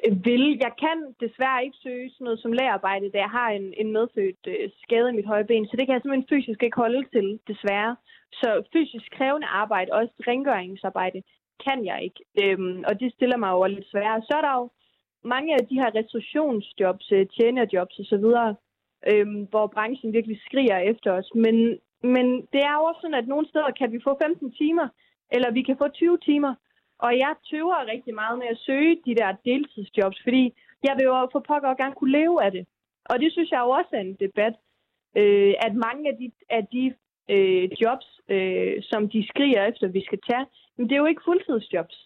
Øh, vil, jeg kan desværre ikke søge sådan noget som lærerarbejde, da jeg har en, en medfødt øh, skade i mit højre ben, så det kan jeg simpelthen fysisk ikke holde til, desværre. Så fysisk krævende arbejde, også rengøringsarbejde, kan jeg ikke. Øhm, og det stiller mig over lidt sværere. Så er der jo mange af de her restriktionsjobs, øh, tjenerjobs osv., øhm, hvor branchen virkelig skriger efter os. Men, men det er jo også sådan, at nogle steder kan vi få 15 timer, eller vi kan få 20 timer. Og jeg tøver rigtig meget med at søge de der deltidsjobs, fordi jeg vil jo for pokker gerne kunne leve af det. Og det synes jeg jo også er en debat, øh, at mange af de, af de øh, jobs, øh, som de skriger efter, vi skal tage, men det er jo ikke fuldtidsjobs.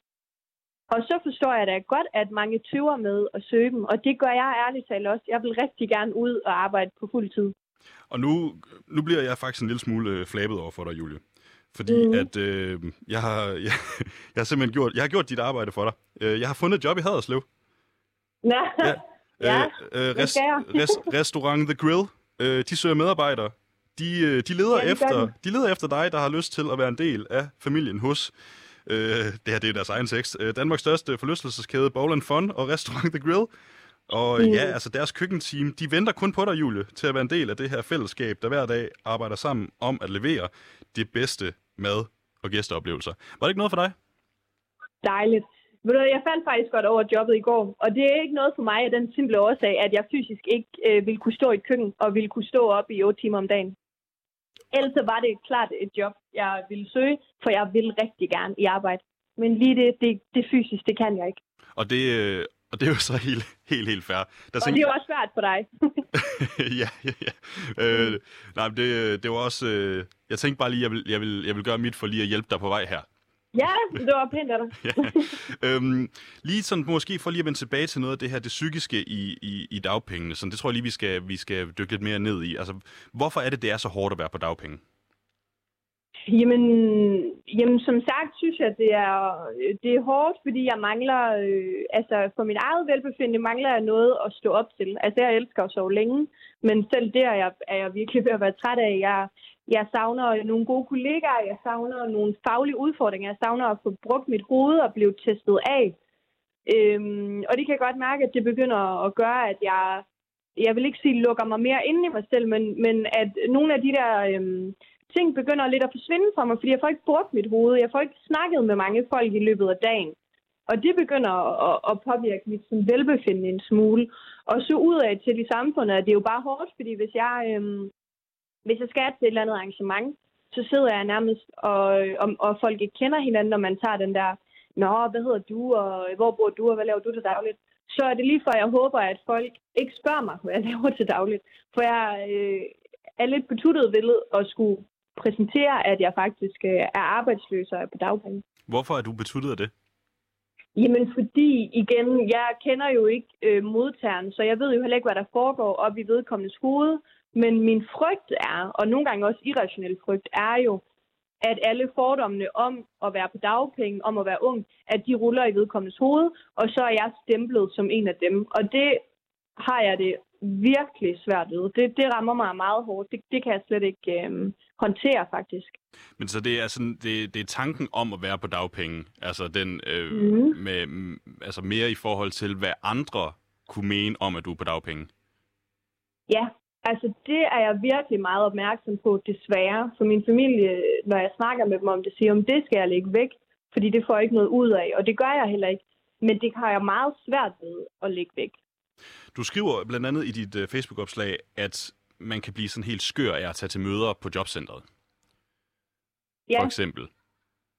Og så forstår jeg da godt, at mange tøver med at søge dem, og det gør jeg ærligt talt også. Jeg vil rigtig gerne ud og arbejde på fuld tid. Og nu, nu bliver jeg faktisk en lille smule øh, flabet over for dig, Julie. Fordi mm. at øh, jeg, har, jeg, jeg har simpelthen gjort, jeg har gjort dit arbejde for dig. Øh, jeg har fundet et job i Haderslev. Ja, ja. ja øh, øh, rest, rest, restaurant The Grill. Øh, de søger medarbejdere. De, øh, de, leder ja, efter, de leder efter dig, der har lyst til at være en del af familien hos Øh, det her det er deres egen tekst. Øh, Danmarks største forlystelseskæde, Bowl Fun og Restaurant The Grill. Og mm. ja, altså deres køkkenteam, de venter kun på dig, Julie, til at være en del af det her fællesskab, der hver dag arbejder sammen om at levere det bedste mad og gæsteoplevelser. Var det ikke noget for dig? Dejligt. Jeg faldt faktisk godt over jobbet i går, og det er ikke noget for mig af den simple årsag, at jeg fysisk ikke øh, vil kunne stå i et køkken og vil kunne stå op i 8 timer om dagen. Ellers var det klart et job, jeg ville søge, for jeg vil rigtig gerne i arbejde. Men lige det, det, det fysisk, det kan jeg ikke. Og det, øh, og det er jo så helt, helt, helt fair. Der og det er jo også svært for dig. ja, ja, ja. Øh, nej, det, det var også... Øh, jeg tænkte bare lige, jeg vil, jeg, vil, jeg vil gøre mit for lige at hjælpe dig på vej her. Ja, det var pænt af dig. ja. øhm, lige sådan måske for lige at vende tilbage til noget af det her, det psykiske i, i, i dagpengene. Sådan, det tror jeg lige, vi skal, vi skal dykke lidt mere ned i. Altså, hvorfor er det, det er så hårdt at være på dagpenge? Jamen, jamen, som sagt synes jeg, det er, det er hårdt, fordi jeg mangler, øh, altså for mit eget velbefindende mangler jeg noget at stå op til. Altså jeg elsker at sove længe, men selv der er jeg, er jeg virkelig ved at være træt af. Jeg, jeg savner nogle gode kollegaer, jeg savner nogle faglige udfordringer, jeg savner at få brugt mit hoved og blive testet af. Øhm, og det kan jeg godt mærke, at det begynder at gøre, at jeg, jeg vil ikke sige, lukker mig mere ind i mig selv, men, men at nogle af de der øhm, ting begynder lidt at forsvinde fra mig, fordi jeg får ikke brugt mit hoved, jeg får ikke snakket med mange folk i løbet af dagen. Og det begynder at, at påvirke mit sådan, velbefindende en smule. Og så ud af til i samfundet, at det er jo bare hårdt, fordi hvis jeg, øhm, hvis jeg skal til et eller andet arrangement, så sidder jeg nærmest, og, og, og folk ikke kender hinanden, når man tager den der, Nå, hvad hedder du, og hvor bor du, og hvad laver du til dagligt? Så er det lige for, jeg håber, at folk ikke spørger mig, hvad jeg laver til dagligt. For jeg øh, er lidt betuttet ved at skulle præsentere, at jeg faktisk øh, er arbejdsløs og er på dagpenge. Hvorfor er du betuttet af det? Jamen fordi, igen, jeg kender jo ikke øh, modtageren, så jeg ved jo heller ikke, hvad der foregår op i vedkommendes hoved. Men min frygt er, og nogle gange også irrationel frygt, er jo, at alle fordommene om at være på dagpenge, om at være ung, at de ruller i vedkommendes hoved, og så er jeg stemplet som en af dem. Og det har jeg det virkelig svært ved. Det, det rammer mig meget hårdt. Det, det kan jeg slet ikke øhm, håndtere, faktisk. Men så det er, sådan, det, det er tanken om at være på dagpenge, altså, den, øh, mm. med, altså mere i forhold til, hvad andre kunne mene om, at du er på dagpenge? Ja, altså det er jeg virkelig meget opmærksom på, desværre. For min familie, når jeg snakker med dem om det, siger, om det skal jeg lægge væk, fordi det får jeg ikke noget ud af, og det gør jeg heller ikke. Men det har jeg meget svært ved at lægge væk. Du skriver blandt andet i dit uh, Facebook-opslag, at man kan blive sådan helt skør af at tage til møder på jobcentret. Ja. For eksempel.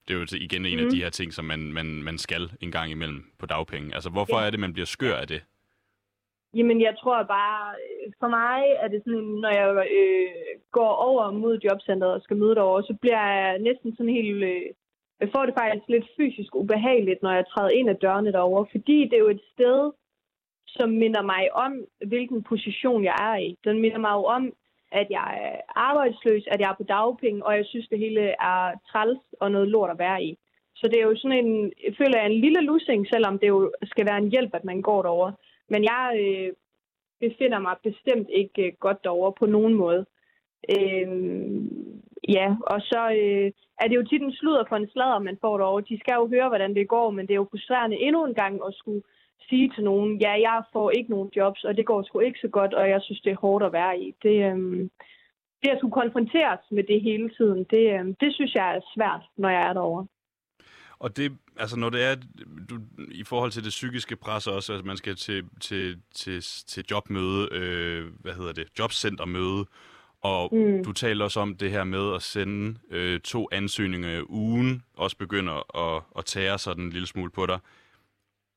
Det er jo igen en mm. af de her ting, som man, man, man skal en gang imellem på dagpenge. Altså, hvorfor ja. er det, man bliver skør af det? Jamen, jeg tror bare, for mig er det sådan, når jeg øh, går over mod jobcentret og skal møde derovre, så bliver jeg næsten sådan helt... Øh, jeg får det faktisk lidt fysisk ubehageligt, når jeg træder ind ad dørene derovre, fordi det er jo et sted, som minder mig om, hvilken position jeg er i. Den minder mig jo om, at jeg er arbejdsløs, at jeg er på dagpenge, og jeg synes, det hele er træls og noget lort at være i. Så det er jo sådan en, jeg føler jeg, en lille lussing, selvom det jo skal være en hjælp, at man går derover. Men jeg øh, befinder mig bestemt ikke øh, godt derover på nogen måde. Øh, ja, og så øh, er det jo tit en sludder for en sladder, man får derover. De skal jo høre, hvordan det går, men det er jo frustrerende endnu en gang at skulle sige til nogen, ja, jeg får ikke nogen jobs, og det går sgu ikke så godt, og jeg synes, det er hårdt at være i. Det, øh, det at skulle konfronteres med det hele tiden, det, øh, det synes jeg er svært, når jeg er derovre. Og det, altså når det er, du, i forhold til det psykiske pres også, at man skal til, til, til, til jobmøde, øh, hvad hedder det, jobcentermøde, og mm. du taler også om det her med at sende øh, to ansøgninger i ugen, også begynder at, at tære sådan en lille smule på dig.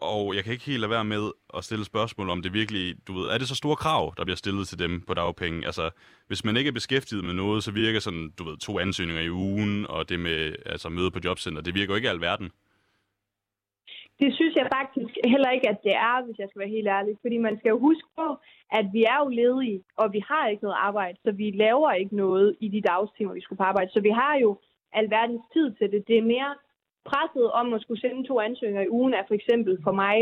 Og jeg kan ikke helt lade være med at stille spørgsmål om det virkelig, du ved, er det så store krav, der bliver stillet til dem på dagpenge? Altså, hvis man ikke er beskæftiget med noget, så virker sådan, du ved, to ansøgninger i ugen, og det med altså, møde på jobcenter, det virker jo ikke alverden. Det synes jeg faktisk heller ikke, at det er, hvis jeg skal være helt ærlig. Fordi man skal jo huske på, at vi er jo ledige, og vi har ikke noget arbejde, så vi laver ikke noget i de dagstimer, vi skulle på arbejde. Så vi har jo alverdens tid til det. Det er mere presset om at skulle sende to ansøgninger i ugen er for eksempel for mig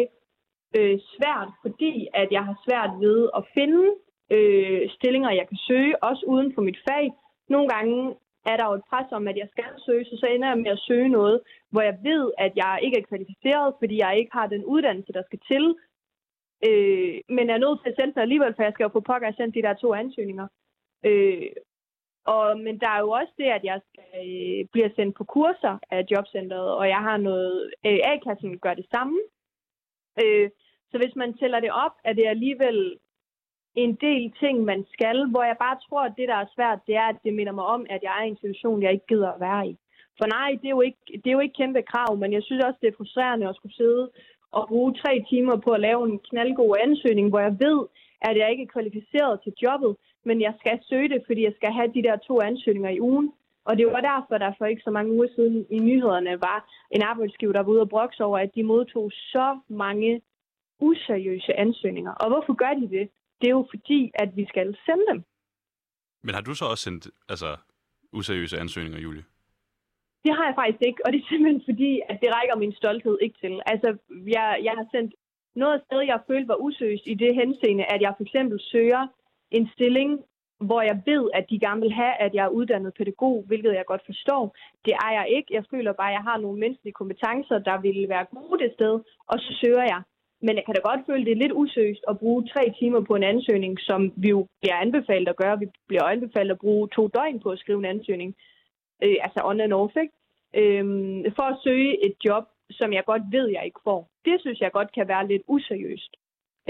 øh, svært, fordi at jeg har svært ved at finde øh, stillinger, jeg kan søge, også uden for mit fag. Nogle gange er der jo et pres om, at jeg skal søge, så så ender jeg med at søge noget, hvor jeg ved, at jeg ikke er kvalificeret, fordi jeg ikke har den uddannelse, der skal til. Øh, men jeg er nødt til at sende den alligevel, for jeg skal jo få pokker sendt de der to ansøgninger. Øh, og, men der er jo også det, at jeg skal, øh, bliver sendt på kurser af jobcentret, og jeg har noget, øh, A-kassen gør det samme. Øh, så hvis man tæller det op, er det alligevel en del ting, man skal, hvor jeg bare tror, at det, der er svært, det er, at det minder mig om, at jeg er i en situation, jeg ikke gider at være i. For nej, det er jo ikke, det er jo ikke kæmpe krav, men jeg synes også, det er frustrerende at skulle sidde og bruge tre timer på at lave en knaldgod ansøgning, hvor jeg ved, at jeg ikke er kvalificeret til jobbet, men jeg skal søge det, fordi jeg skal have de der to ansøgninger i ugen. Og det var derfor, der for ikke så mange uger siden i nyhederne var en arbejdsgiver, der var ude og brokse over, at de modtog så mange useriøse ansøgninger. Og hvorfor gør de det? Det er jo fordi, at vi skal sende dem. Men har du så også sendt altså, useriøse ansøgninger, Julie? Det har jeg faktisk ikke, og det er simpelthen fordi, at det rækker min stolthed ikke til. Altså, jeg, jeg har sendt noget sted, jeg følte var useriøst i det henseende, at jeg for eksempel søger en stilling, hvor jeg ved, at de gerne vil have, at jeg er uddannet pædagog, hvilket jeg godt forstår. Det er jeg ikke. Jeg føler bare, at jeg har nogle menneskelige kompetencer, der vil være gode det sted, og så søger jeg. Men jeg kan da godt føle, at det er lidt usøst at bruge tre timer på en ansøgning, som vi jo bliver anbefalet at gøre. Vi bliver anbefalet at bruge to døgn på at skrive en ansøgning. Øh, altså on and off, ikke? Øhm, for at søge et job, som jeg godt ved, jeg ikke får. Det synes jeg godt kan være lidt useriøst.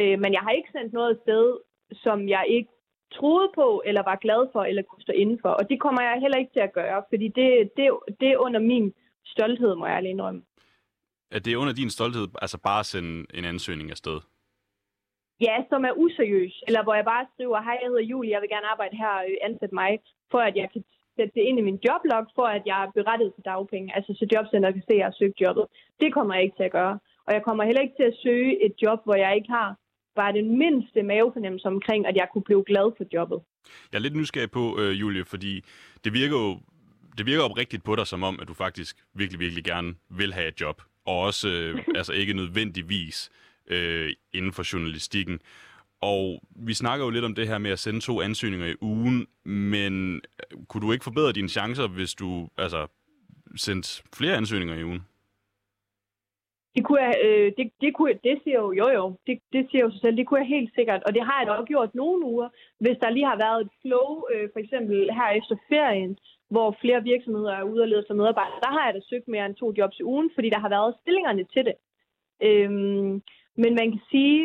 Øh, men jeg har ikke sendt noget sted, som jeg ikke troede på, eller var glad for, eller kunne stå indenfor. Og det kommer jeg heller ikke til at gøre, fordi det, det, det er under min stolthed, må jeg alene indrømme. Er det under din stolthed, altså bare at sende en ansøgning afsted? Ja, som er useriøs, eller hvor jeg bare skriver, hej, jeg hedder Julie, jeg vil gerne arbejde her, øh, ansæt mig, for at jeg kan sætte det ind i min joblog, for at jeg er berettiget til dagpenge, altså så jobcenter kan se, at jeg har søgt jobbet. Det kommer jeg ikke til at gøre. Og jeg kommer heller ikke til at søge et job, hvor jeg ikke har bare den mindste mavefornemmelse omkring, at jeg kunne blive glad for jobbet. Jeg er lidt nysgerrig på, øh, Julie, fordi det virker jo det virker oprigtigt på dig som om, at du faktisk virkelig, virkelig gerne vil have et job, og også øh, altså ikke nødvendigvis øh, inden for journalistikken. Og vi snakker jo lidt om det her med at sende to ansøgninger i ugen, men kunne du ikke forbedre dine chancer, hvis du altså sendte flere ansøgninger i ugen? Det, kunne jeg, øh, det, det, kunne jeg, det siger jo, jo jo, det, det siger jo sig selv, det kunne jeg helt sikkert, og det har jeg da også gjort nogle uger, hvis der lige har været et flow, øh, for eksempel her efter ferien, hvor flere virksomheder er ude og lede sig medarbejdere, der har jeg da søgt mere end to jobs i ugen, fordi der har været stillingerne til det. Øhm, men man kan sige,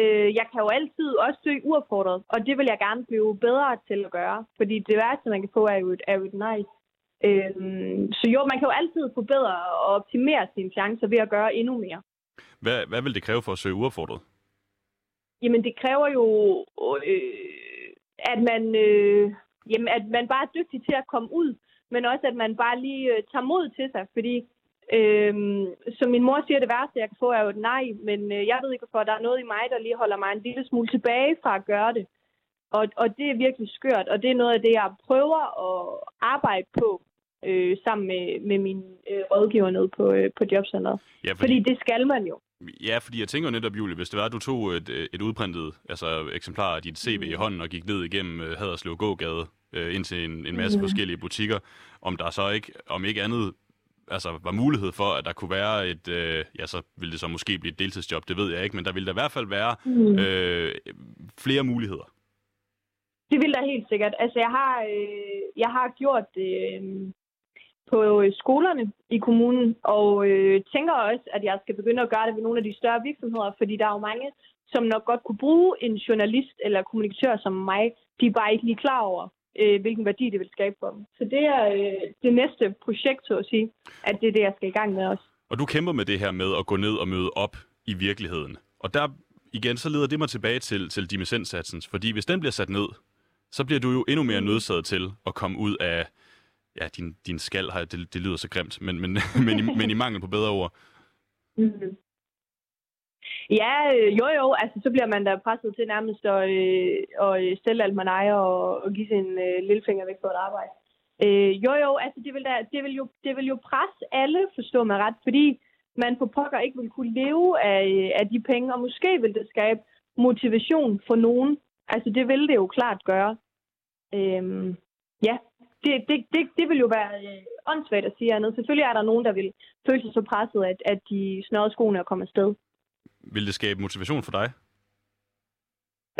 øh, jeg kan jo altid også søge uopfordret, og det vil jeg gerne blive bedre til at gøre, fordi det værste, man kan få, er jo et, er jo et nice. Øhm, så jo, man kan jo altid forbedre og optimere sine chancer ved at gøre endnu mere. Hvad, hvad vil det kræve for at søge uaffordret? Jamen, det kræver jo, øh, at man, øh, jamen, at man bare er dygtig til at komme ud, men også at man bare lige øh, tager mod til sig, fordi øh, som min mor siger, det værste, jeg kan få, er jo et nej, men øh, jeg ved ikke, hvorfor der er noget i mig, der lige holder mig en lille smule tilbage fra at gøre det. Og, og det er virkelig skørt, og det er noget af det, jeg prøver at arbejde på øh, sammen med, med min øh, rådgiver nede på, øh, på jobcenteret. Ja, fordi, fordi det skal man jo. Ja, fordi jeg tænker netop, Julie, hvis det var, at du tog et, et udprintet altså, eksemplar af dit CV mm. i hånden og gik ned igennem øh, Haderslev Gågade øh, ind til en, en masse mm. forskellige butikker, om der så ikke, om ikke andet, altså var mulighed for, at der kunne være et, øh, ja, så ville det så måske blive et deltidsjob, det ved jeg ikke, men der ville der i hvert fald være mm. øh, flere muligheder. Det vil der helt sikkert. Altså, jeg har, øh, jeg har gjort det øh, på øh, skolerne i kommunen, og øh, tænker også, at jeg skal begynde at gøre det ved nogle af de større virksomheder, fordi der er jo mange, som nok godt kunne bruge en journalist eller kommunikatør som mig. De er bare ikke lige klar over, øh, hvilken værdi det vil skabe for dem. Så det er øh, det næste projekt, så at sige, at det er det, jeg skal i gang med også. Og du kæmper med det her med at gå ned og møde op i virkeligheden. Og der igen, så leder det mig tilbage til, til dimissensatsens, fordi hvis den bliver sat ned, så bliver du jo endnu mere nødsaget til at komme ud af, ja, din, din skal, har, det, det lyder så grimt, men, men, men, i, men i mangel på bedre ord. Mm-hmm. Ja, øh, jo jo, altså så bliver man da presset til nærmest at, øh, at øh, stille alt man ejer og, og give sin øh, lillefinger væk for et arbejde. Øh, jo jo, altså det vil, da, det, vil jo, det vil jo presse alle, forstå mig ret, fordi man på pokker ikke vil kunne leve af, øh, af de penge, og måske vil det skabe motivation for nogen Altså, det vil det jo klart gøre. Øhm, ja, det, det, det, det vil jo være øh, åndssvagt at sige andet. Selvfølgelig er der nogen, der vil føle sig så presset, at, at de snørrede skoene og kommer afsted. Vil det skabe motivation for dig?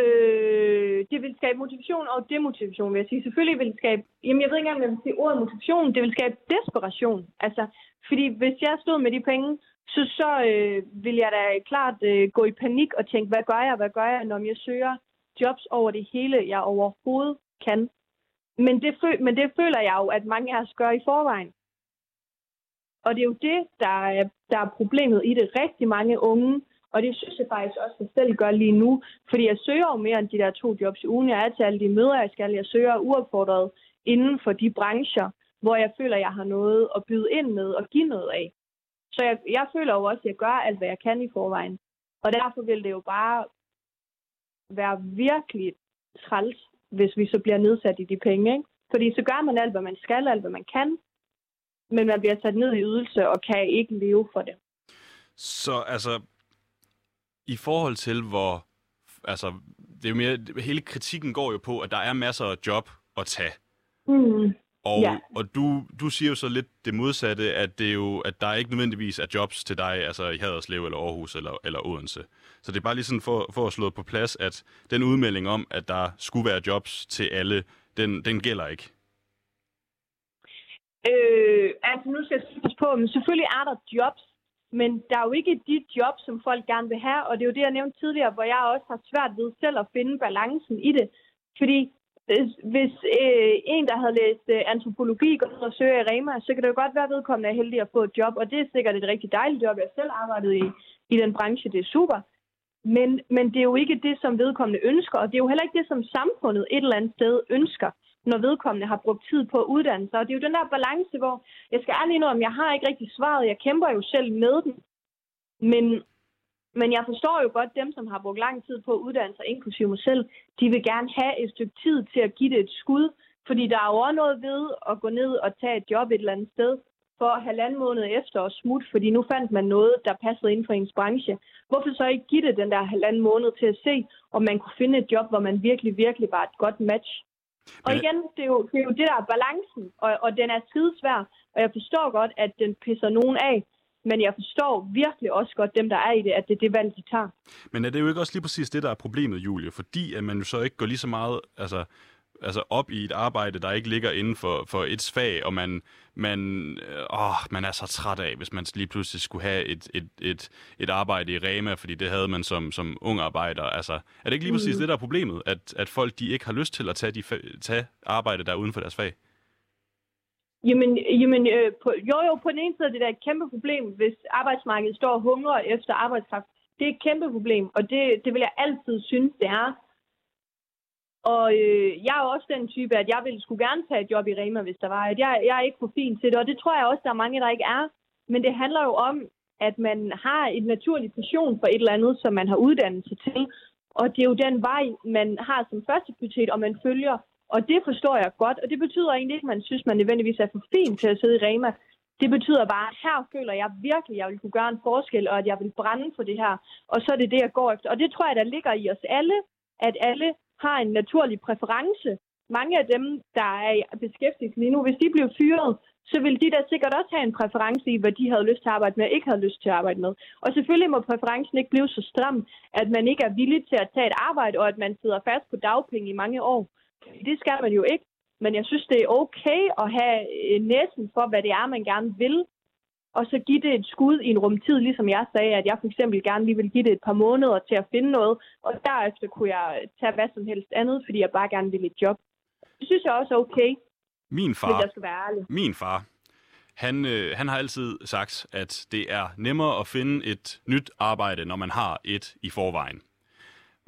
Øh, det vil skabe motivation og demotivation, vil jeg sige. Selvfølgelig vil det skabe... Jamen, jeg ved ikke engang, om jeg vil sige ordet motivation. Det vil skabe desperation. Altså, fordi hvis jeg stod med de penge, så, så øh, vil jeg da klart øh, gå i panik og tænke, hvad gør jeg, hvad gør jeg, når jeg søger jobs over det hele, jeg overhovedet kan. Men det, fø- men det føler jeg jo, at mange af os gør i forvejen. Og det er jo det, der er, der er problemet i det. Rigtig mange unge, og det synes jeg faktisk også, at jeg selv gør lige nu, fordi jeg søger jo mere end de der to jobs i ugen. Jeg er til alle de møder, jeg skal. Jeg søger uopfordret inden for de brancher, hvor jeg føler, at jeg har noget at byde ind med og give noget af. Så jeg, jeg føler jo også, at jeg gør alt, hvad jeg kan i forvejen. Og derfor vil det jo bare være virkelig træls, hvis vi så bliver nedsat i de penge. Ikke? Fordi så gør man alt, hvad man skal, alt, hvad man kan, men man bliver sat ned i ydelse og kan ikke leve for det. Så altså, i forhold til hvor, altså, det er jo mere, hele kritikken går jo på, at der er masser af job at tage. Mm. Og, ja. og du, du siger jo så lidt det modsatte, at, det er jo, at der ikke nødvendigvis er jobs til dig, altså i Haderslev eller Aarhus eller, eller Odense. Så det er bare lige sådan for, for at slå på plads, at den udmelding om, at der skulle være jobs til alle, den, den gælder ikke. Øh, altså nu skal jeg på, men selvfølgelig er der jobs, men der er jo ikke de jobs, som folk gerne vil have, og det er jo det, jeg nævnte tidligere, hvor jeg også har svært ved selv at finde balancen i det. Fordi hvis, hvis øh, en, der havde læst øh, antropologi, går ud og søger i Rema, så kan det jo godt være, at vedkommende er heldig at få et job, og det er sikkert et rigtig dejligt job. Jeg selv arbejdet i, i den branche, det er super. Men, men det er jo ikke det, som vedkommende ønsker, og det er jo heller ikke det, som samfundet et eller andet sted ønsker, når vedkommende har brugt tid på at uddanne sig. Og det er jo den der balance, hvor jeg skal ærligt om, jeg har ikke rigtig svaret, jeg kæmper jo selv med den. Men, men jeg forstår jo godt dem, som har brugt lang tid på at uddanne sig, inklusive mig selv, de vil gerne have et stykke tid til at give det et skud, fordi der er jo også noget ved at gå ned og tage et job et eller andet sted, for halvanden måned efter at smutte, fordi nu fandt man noget, der passede inden for ens branche. Hvorfor så ikke give det den der halvanden måned til at se, om man kunne finde et job, hvor man virkelig, virkelig var et godt match? Og igen, det er jo det, er jo det der er balancen, og, og den er tidsvær, og jeg forstår godt, at den pisser nogen af, men jeg forstår virkelig også godt dem, der er i det, at det er det valg, de tager. Men er det jo ikke også lige præcis det, der er problemet, Julie? Fordi at man jo så ikke går lige så meget altså, altså op i et arbejde, der ikke ligger inden for, for et fag, og man, man, øh, åh, man er så træt af, hvis man lige pludselig skulle have et, et, et, et arbejde i Rema, fordi det havde man som, som ung arbejder. Altså, er det ikke lige præcis mm. det, der er problemet, at, at folk de ikke har lyst til at tage, de, tage arbejde, der er uden for deres fag? Jamen, jamen øh, på, jo jo, på den ene side er det der et kæmpe problem, hvis arbejdsmarkedet står og hungrer efter arbejdskraft. Det er et kæmpe problem, og det, det vil jeg altid synes, det er. Og øh, jeg er også den type, at jeg ville skulle gerne tage et job i Rema, hvis der var. At jeg, jeg er ikke for fin til det, og det tror jeg også, der er mange, der ikke er. Men det handler jo om, at man har en naturlig passion for et eller andet, som man har uddannelse til. Og det er jo den vej, man har som første prioritet, og man følger. Og det forstår jeg godt. Og det betyder egentlig ikke, at man synes, man nødvendigvis er for fin til at sidde i Rema. Det betyder bare, at her føler jeg virkelig, at jeg vil kunne gøre en forskel, og at jeg vil brænde for det her. Og så er det det, jeg går efter. Og det tror jeg, der ligger i os alle, at alle har en naturlig præference mange af dem, der er i beskæftigelse lige nu, hvis de blev fyret, så ville de da sikkert også have en præference i, hvad de havde lyst til at arbejde med og ikke havde lyst til at arbejde med. Og selvfølgelig må præferencen ikke blive så stram, at man ikke er villig til at tage et arbejde, og at man sidder fast på dagpenge i mange år. Det skal man jo ikke. Men jeg synes, det er okay at have øh, næsen for, hvad det er, man gerne vil, og så give det et skud i en rumtid, ligesom jeg sagde, at jeg for eksempel gerne lige vil give det et par måneder til at finde noget, og derefter kunne jeg tage hvad som helst andet, fordi jeg bare gerne vil et job. Det synes jeg også er okay, Min hvis far, jeg skal være ærlig. min far, han, øh, han har altid sagt, at det er nemmere at finde et nyt arbejde, når man har et i forvejen.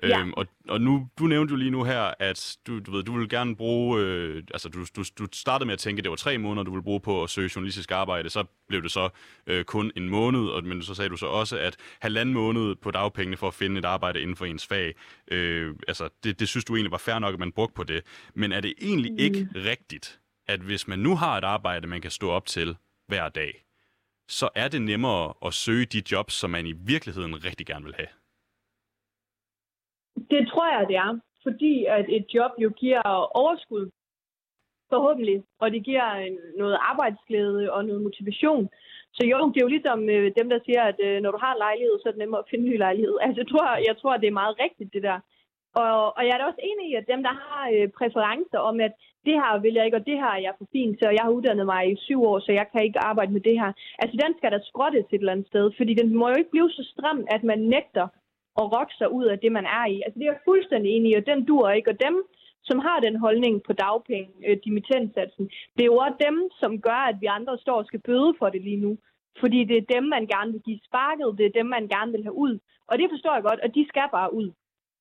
Ja. Øhm, og, og nu, du nævnte jo lige nu her, at du, du ved, du vil gerne bruge, øh, altså du, du, du startede med at tænke, at det var tre måneder, du ville bruge på at søge journalistisk arbejde, så blev det så øh, kun en måned, og, men så sagde du så også, at halvanden måned på dagpengene for at finde et arbejde inden for ens fag, øh, altså det, det synes du egentlig var fair nok, at man brugte på det. Men er det egentlig mm. ikke rigtigt, at hvis man nu har et arbejde, man kan stå op til hver dag, så er det nemmere at søge de jobs, som man i virkeligheden rigtig gerne vil have? Det tror jeg, det er. Fordi at et job jo giver overskud, forhåbentlig, og det giver en- noget arbejdsglæde og noget motivation. Så jo, det er jo ligesom øh, dem, der siger, at øh, når du har en lejlighed, så er det nemmere at finde en ny lejlighed. Altså, jeg tror, jeg tror, det er meget rigtigt, det der. Og, og jeg er da også enig i, at dem, der har øh, præferencer om, at det her vil jeg ikke, og det her er jeg for fint til, og jeg har uddannet mig i syv år, så jeg kan ikke arbejde med det her. Altså, den skal da skrottes et eller andet sted, fordi den må jo ikke blive så stram, at man nægter at rokke sig ud af det, man er i. Altså, det er jeg fuldstændig enig i, og den dur ikke. Og dem, som har den holdning på dagpenge, øh, dimittentsatsen, det er jo også dem, som gør, at vi andre står og skal bøde for det lige nu. Fordi det er dem, man gerne vil give sparket, det er dem, man gerne vil have ud. Og det forstår jeg godt, og de skal bare ud.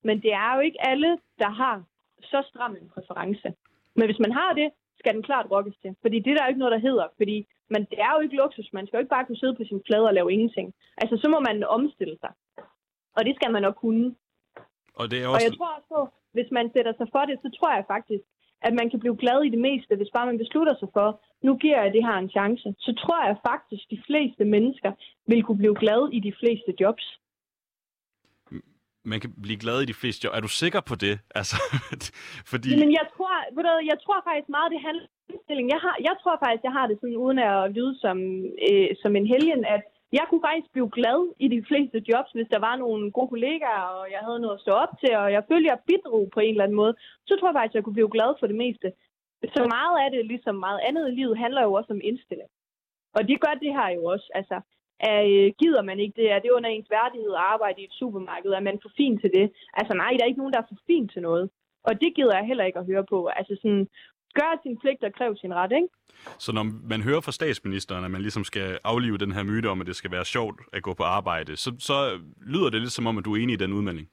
Men det er jo ikke alle, der har så stram en præference. Men hvis man har det, skal den klart rokkes til. Fordi det er der jo ikke noget, der hedder. Fordi man, det er jo ikke luksus. Man skal jo ikke bare kunne sidde på sin flade og lave ingenting. Altså, så må man omstille sig. Og det skal man nok kunne. Og det er Og også... jeg tror også på, hvis man sætter sig for det, så tror jeg faktisk, at man kan blive glad i det meste, hvis bare man beslutter sig for, nu giver jeg det her en chance. Så tror jeg faktisk, de fleste mennesker vil kunne blive glade i de fleste jobs. man kan blive glad i de fleste job. Er du sikker på det? Altså, fordi... Men jeg tror, ved du, jeg tror faktisk meget, det handler om indstilling. Jeg, har, jeg tror faktisk, jeg har det sådan, uden at lyde som, øh, som en helgen, at jeg kunne faktisk blive glad i de fleste jobs, hvis der var nogle gode kollegaer, og jeg havde noget at stå op til, og jeg følte, jeg bidrog på en eller anden måde. Så tror jeg faktisk, jeg kunne blive glad for det meste. Så meget af det, ligesom meget andet i livet, handler jo også om indstilling. Og det gør det her jo også. Altså, øh, gider man ikke det? Er det under ens værdighed at arbejde i et supermarked? Er man for fin til det? Altså nej, der er ikke nogen, der er for fin til noget. Og det gider jeg heller ikke at høre på. Altså sådan, gør sin pligt og kræv sin ret, ikke? Så når man hører fra statsministeren, at man ligesom skal aflive den her myte om, at det skal være sjovt at gå på arbejde, så, så lyder det lidt som om, at du er enig i den udmelding.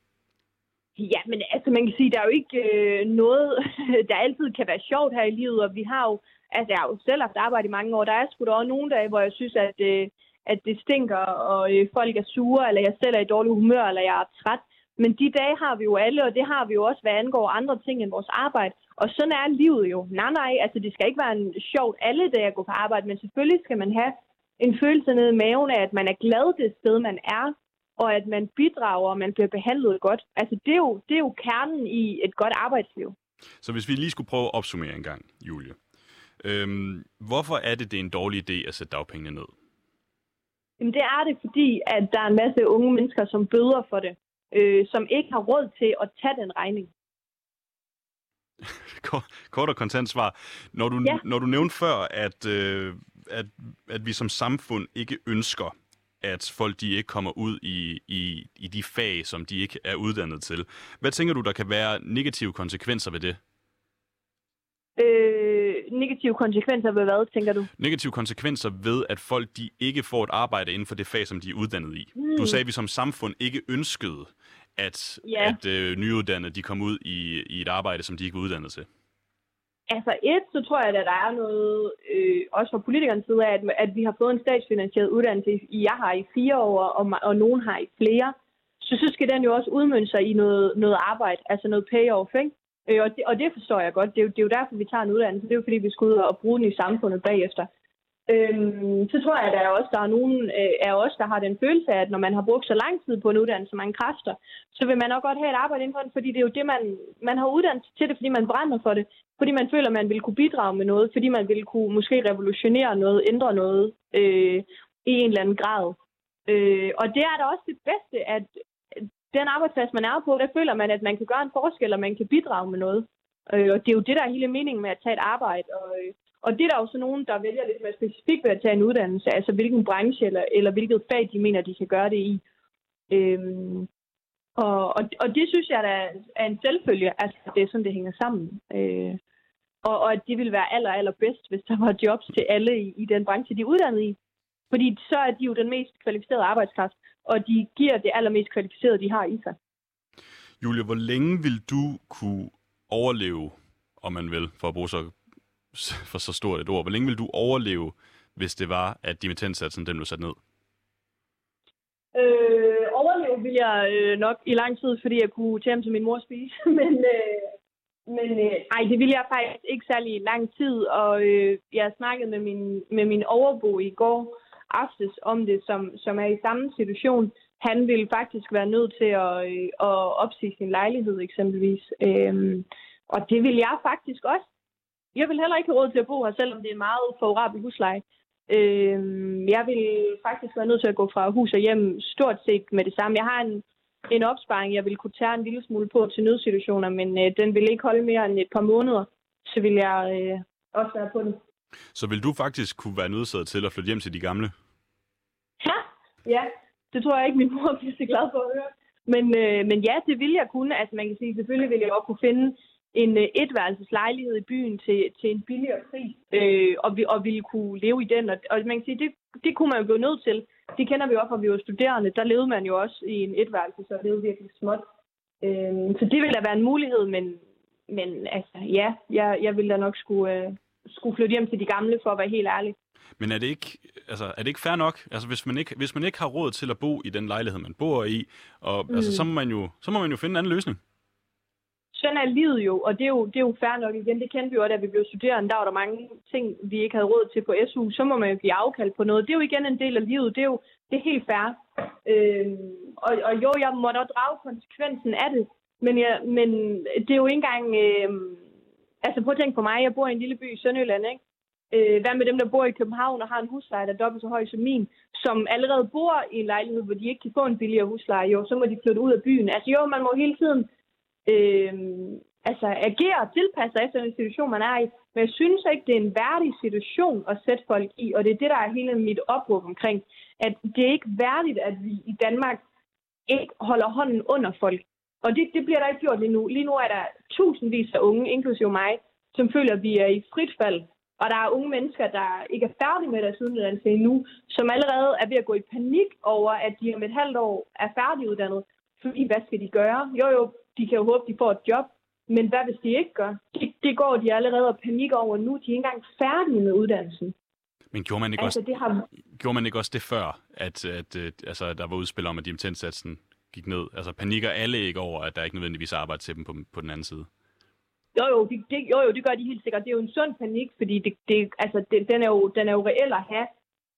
Ja, men altså man kan sige, der er jo ikke øh, noget, der altid kan være sjovt her i livet, og vi har jo, altså jeg har jo selv haft arbejde i mange år, der er sgu da også nogle dage, hvor jeg synes, at, øh, at det stinker, og øh, folk er sure, eller jeg selv er i dårlig humør, eller jeg er træt. Men de dage har vi jo alle, og det har vi jo også, hvad angår andre ting end vores arbejde. Og sådan er livet jo. Nej, nej, altså det skal ikke være en sjovt alle dage at gå på arbejde, men selvfølgelig skal man have en følelse nede i maven af, at man er glad det sted, man er, og at man bidrager, og man bliver behandlet godt. Altså det er jo, det er jo kernen i et godt arbejdsliv. Så hvis vi lige skulle prøve at opsummere en gang, Julie. Øhm, hvorfor er det, det er en dårlig idé at sætte dagpengene ned? Jamen det er det, fordi at der er en masse unge mennesker, som bøder for det, øh, som ikke har råd til at tage den regning. Kort, og kontant svar. Når du, Ja. når du nævnte før, at, øh, at, at vi som samfund ikke ønsker, at folk de ikke kommer ud i, i, i de fag, som de ikke er uddannet til. Hvad tænker du, der kan være negative konsekvenser ved det? Øh, negative konsekvenser ved hvad, tænker du? Negative konsekvenser ved, at folk de ikke får et arbejde inden for det fag, som de er uddannet i. Mm. Du sagde, at vi som samfund ikke ønskede, at, Ja. at øh, nyuddannede de kom ud i, i et arbejde, som de ikke er uddannet til. Altså et, så tror jeg, at der er noget, øh, også fra politikernes side af, at, at vi har fået en statsfinansieret uddannelse, i, jeg har i fire år, og, og nogen har i flere. Så så skal den jo også udmønte sig i noget, noget arbejde, altså noget payoff, ikke? Øh, og, det, og det forstår jeg godt. Det er, jo, det er jo derfor, vi tager en uddannelse. Det er jo fordi, vi skal ud og bruge den i samfundet bagefter. Øhm, så tror jeg, at der er også der er nogen øh, af os, der har den følelse af, at når man har brugt så lang tid på en uddannelse, så mange kræfter, så vil man også godt have et arbejde inden for den, fordi det er jo det, man, man har uddannet til det, fordi man brænder for det, fordi man føler, at man vil kunne bidrage med noget, fordi man vil kunne måske revolutionere noget, ændre noget øh, i en eller anden grad. Øh, og det er da også det bedste, at den arbejdsplads, man er på, der føler man, at man kan gøre en forskel, og man kan bidrage med noget. Øh, og det er jo det, der er hele meningen med at tage et arbejde. Og, øh, og det er der jo så nogen, der vælger lidt mere specifikt ved at tage en uddannelse, altså hvilken branche eller, eller hvilket fag, de mener, de kan gøre det i. Øhm, og, og, og det synes jeg, der er en selvfølge, altså det er sådan, det hænger sammen. Øh, og, og at det ville være aller, aller bedst, hvis der var jobs til alle i, i den branche, de er uddannet i. Fordi så er de jo den mest kvalificerede arbejdskraft, og de giver det allermest kvalificerede, de har i sig. Julie, hvor længe vil du kunne overleve, om man vil, for at bruge så, for så stort et ord, hvor længe vil du overleve, hvis det var, at dimittentsatsen den blev sat ned? Øh, overleve vil jeg øh, nok i lang tid, fordi jeg kunne tage til min mor spise. men øh, men øh, ej, det ville jeg faktisk ikke særlig lang tid. Og øh, jeg snakkede med min, med min overbo i går, aftes om det, som, som er i samme situation. Han ville faktisk være nødt til at, øh, at opsige sin lejlighed eksempelvis. Øh, og det vil jeg faktisk også. Jeg vil heller ikke have råd til at bo her, selvom det er en meget favorabel husleje. Øhm, jeg vil faktisk være nødt til at gå fra hus og hjem stort set med det samme. Jeg har en, en opsparing, jeg vil kunne tage en lille smule på til nødsituationer, men øh, den vil ikke holde mere end et par måneder. Så vil jeg øh, også være på den. Så vil du faktisk kunne være nødsaget til at flytte hjem til de gamle? Ja, ja. Det tror jeg ikke, min mor bliver så glad for at høre. Men, øh, men ja, det vil jeg kunne. Altså man kan sige, selvfølgelig vil jeg også kunne finde en øh, etværelses lejlighed i byen til, til en billigere pris, øh, og, vi, og ville kunne leve i den. Og, og man kan sige, det, det kunne man jo blive nødt til. Det kender vi også, fra vi var studerende. Der levede man jo også i en etværelse, så det er virkelig småt. Øh, så det ville da være en mulighed, men, men altså, ja, jeg, jeg ville da nok skulle, øh, skulle flytte hjem til de gamle, for at være helt ærlig. Men er det ikke, altså, er det ikke fair nok? Altså, hvis man ikke, hvis man ikke har råd til at bo i den lejlighed, man bor i, og, mm. altså, så, må man jo, så må man jo finde en anden løsning. Sådan er livet jo, og det er jo, det er jo fair nok igen. Det kendte vi jo, da vi blev studerende. Der var der mange ting, vi ikke havde råd til på SU. Så må man jo give afkald på noget. Det er jo igen en del af livet. Det er jo det er helt fair. Øh, og, og jo, jeg må da drage konsekvensen af det. Men, jeg, men det er jo ikke engang... Øh, altså prøv at tænke på mig. Jeg bor i en lille by i Sønderjylland, ikke? Øh, hvad med dem, der bor i København og har en husleje, der er dobbelt så høj som min, som allerede bor i en lejlighed, hvor de ikke kan få en billigere husleje, jo, så må de flytte ud af byen. Altså jo, man må hele tiden øh, altså, agere og tilpasse efter den situation, man er i. Men jeg synes ikke, det er en værdig situation at sætte folk i, og det er det, der er hele mit opråb omkring, at det er ikke værdigt, at vi i Danmark ikke holder hånden under folk. Og det, det bliver der ikke gjort lige nu. Lige nu er der tusindvis af unge, inklusive mig, som føler, at vi er i frit fald og der er unge mennesker, der ikke er færdige med deres uddannelse endnu, som allerede er ved at gå i panik over, at de om et halvt år er færdiguddannet. Fordi hvad skal de gøre? Jo jo, de kan jo håbe, de får et job. Men hvad hvis de ikke gør? Det, det går de allerede og panik over nu. De er ikke engang færdige med uddannelsen. Men gjorde man ikke, altså, også, det har... gjorde man ikke også det før, at, at, at altså, der var udspil om, at dimittentsatsen gik ned? Altså panikker alle ikke over, at der ikke nødvendigvis er arbejde til dem på, på den anden side? Jo jo, det, det, jo, jo, det gør de helt sikkert. Det er jo en sund panik, fordi det, det, altså, det, den, er jo, den er jo reel at have.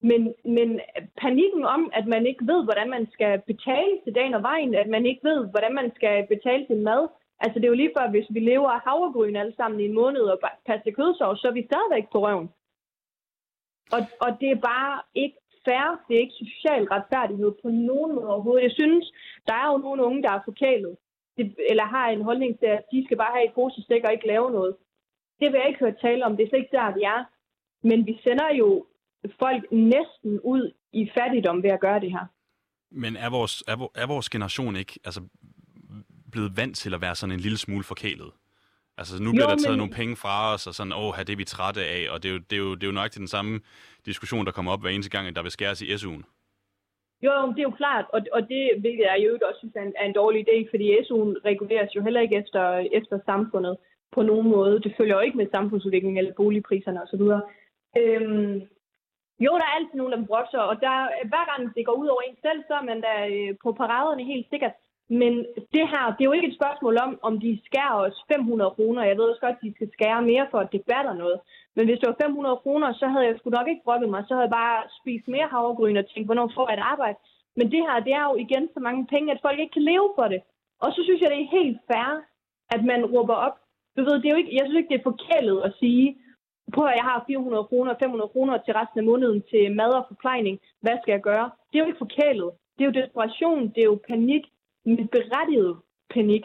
Men, men panikken om, at man ikke ved, hvordan man skal betale til dagen og vejen, at man ikke ved, hvordan man skal betale til mad, altså det er jo lige før, hvis vi lever af havregryn alle sammen i en måned og passer kødsovs, så er vi stadigvæk på røven. Og, og det er bare ikke fair, det er ikke social retfærdighed på nogen måde overhovedet. Jeg synes, der er jo nogle unge, der er forkælet eller har en holdning til, at de skal bare have et posestik og ikke lave noget. Det vil jeg ikke høre tale om. Det er slet ikke der, vi er. Men vi sender jo folk næsten ud i fattigdom ved at gøre det her. Men er vores, er, er vores generation ikke altså, blevet vant til at være sådan en lille smule forkælet? Altså nu bliver jo, der taget men... nogle penge fra os, og sådan, åh, det er vi trætte af, og det er, jo, det, er jo, det er jo nok til den samme diskussion, der kommer op hver eneste gang, at der vil skæres i SU'en. Jo, det er jo klart, og, og det vil jeg jo også synes er en, er en dårlig idé, fordi SU'en reguleres jo heller ikke efter, efter samfundet på nogen måde. Det følger jo ikke med samfundsudviklingen eller boligpriserne osv. Øhm, jo, der er altid nogen, der brokser, og der, hver gang det går ud over en selv, så er man da øh, på paraderne helt sikkert. Men det her, det er jo ikke et spørgsmål om, om de skærer os 500 kroner. Jeg ved også godt, at de skal skære mere for, at det batter noget. Men hvis det var 500 kroner, så havde jeg sgu nok ikke brokket mig. Så havde jeg bare spist mere havregryn og tænkt, hvornår får jeg et arbejde. Men det her, det er jo igen så mange penge, at folk ikke kan leve for det. Og så synes jeg, det er helt fair, at man råber op. Du ved, det er jo ikke, jeg synes ikke, det er forkælet at sige, prøv at jeg har 400 kroner, 500 kroner til resten af måneden til mad og forplejning. Hvad skal jeg gøre? Det er jo ikke forkælet. Det er jo desperation, det er jo panik, Men berettiget panik.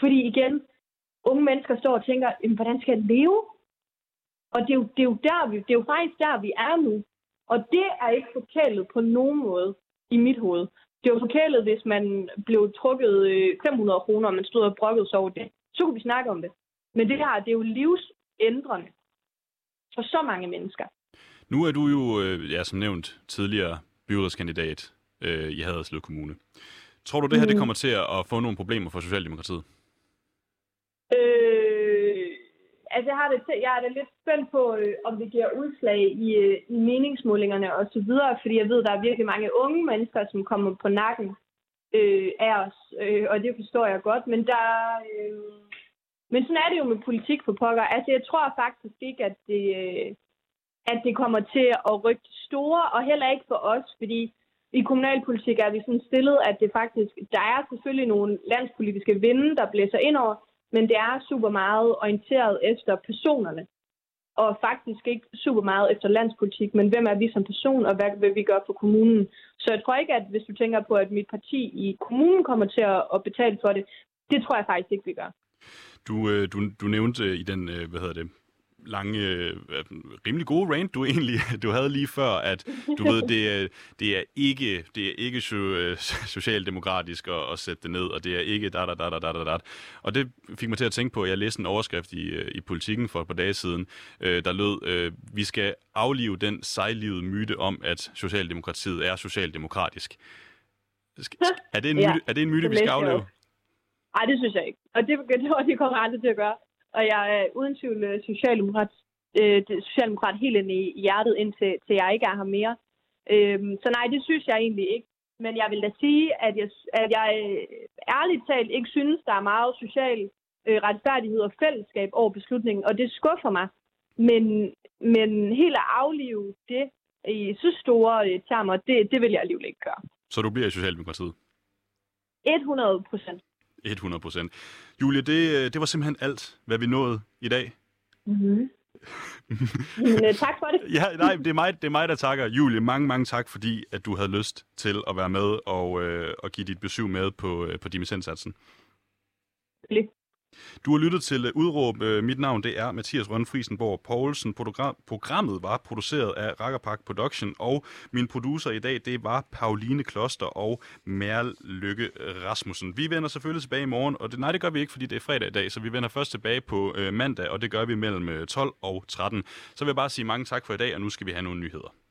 Fordi igen, unge mennesker står og tænker, hvordan skal jeg leve? Og det er, jo, det, er jo der, vi, det er jo faktisk der, vi er nu. Og det er ikke forkælet på nogen måde i mit hoved. Det var forkælet, hvis man blev trukket øh, 500 kroner, og man stod og brokkede sig over det. Så kunne vi snakke om det. Men det her, det er jo livsændrende for så mange mennesker. Nu er du jo, øh, ja, som nævnt, tidligere byrådskandidat øh, i Haderslev Kommune. Tror du, det her mm. det kommer til at få nogle problemer for Socialdemokratiet? Øh, altså, jeg, har det til, jeg er da lidt spændt på, øh, om det giver udslag i, øh, i meningsmålingerne og så videre, fordi jeg ved, der er virkelig mange unge mennesker, som kommer på nakken øh, af os, øh, og det forstår jeg godt, men der... Øh, men sådan er det jo med politik for pokker. Altså, jeg tror faktisk ikke, at det, øh, at det kommer til at rykke store, og heller ikke for os, fordi i kommunalpolitik er vi sådan stillet, at det faktisk, der er selvfølgelig nogle landspolitiske vinde, der blæser ind over, men det er super meget orienteret efter personerne. Og faktisk ikke super meget efter landspolitik, men hvem er vi som person, og hvad vil vi gøre for kommunen? Så jeg tror ikke, at hvis du tænker på, at mit parti i kommunen kommer til at betale for det, det tror jeg faktisk ikke, vi gør. Du, øh, du, du nævnte i den, øh, hvad hedder det, lange, øh, rimelig gode rant, du egentlig du havde lige før, at du ved, det er, det er ikke, det er ikke so, socialdemokratisk at, at sætte det ned, og det er ikke da, da, da, da, da, da. Og det fik mig til at tænke på, at jeg læste en overskrift i, i Politiken for et par dage siden, der lød, vi skal aflive den sejlivede myte om, at Socialdemokratiet er socialdemokratisk. Er det en myte, ja, er det en myte vi skal aflive? Nej, det synes jeg ikke. Og det, det, det kommer aldrig til at gøre. Og jeg er uden tvivl øh, socialdemokrat, øh, socialdemokrat helt ind i hjertet, indtil til jeg ikke er her mere. Øhm, så nej, det synes jeg egentlig ikke. Men jeg vil da sige, at jeg, at jeg øh, ærligt talt ikke synes, der er meget social øh, retfærdighed og fællesskab over beslutningen, og det skuffer mig. Men, men helt at aflive det i så store øh, termer, det, det vil jeg alligevel ikke gøre. Så du bliver i Socialdemokratiet? 100 procent. 100 procent. Julie, det, det var simpelthen alt, hvad vi nåede i dag. Mm-hmm. Men, øh, tak for det. ja, nej, det er, mig, det er mig, der takker. Julie, mange, mange tak, fordi at du havde lyst til at være med og, øh, og give dit besøg med på, øh, på dimittentsatsen. Du har lyttet til Udråb. Øh, mit navn det er Mathias Rønfrisenborg Poulsen. Programmet var produceret af Rakkerpark Production, og min producer i dag det var Pauline Kloster og Merl Lykke Rasmussen. Vi vender selvfølgelig tilbage i morgen, og det, nej, det gør vi ikke, fordi det er fredag i dag, så vi vender først tilbage på øh, mandag, og det gør vi mellem øh, 12 og 13. Så vil jeg bare sige mange tak for i dag, og nu skal vi have nogle nyheder.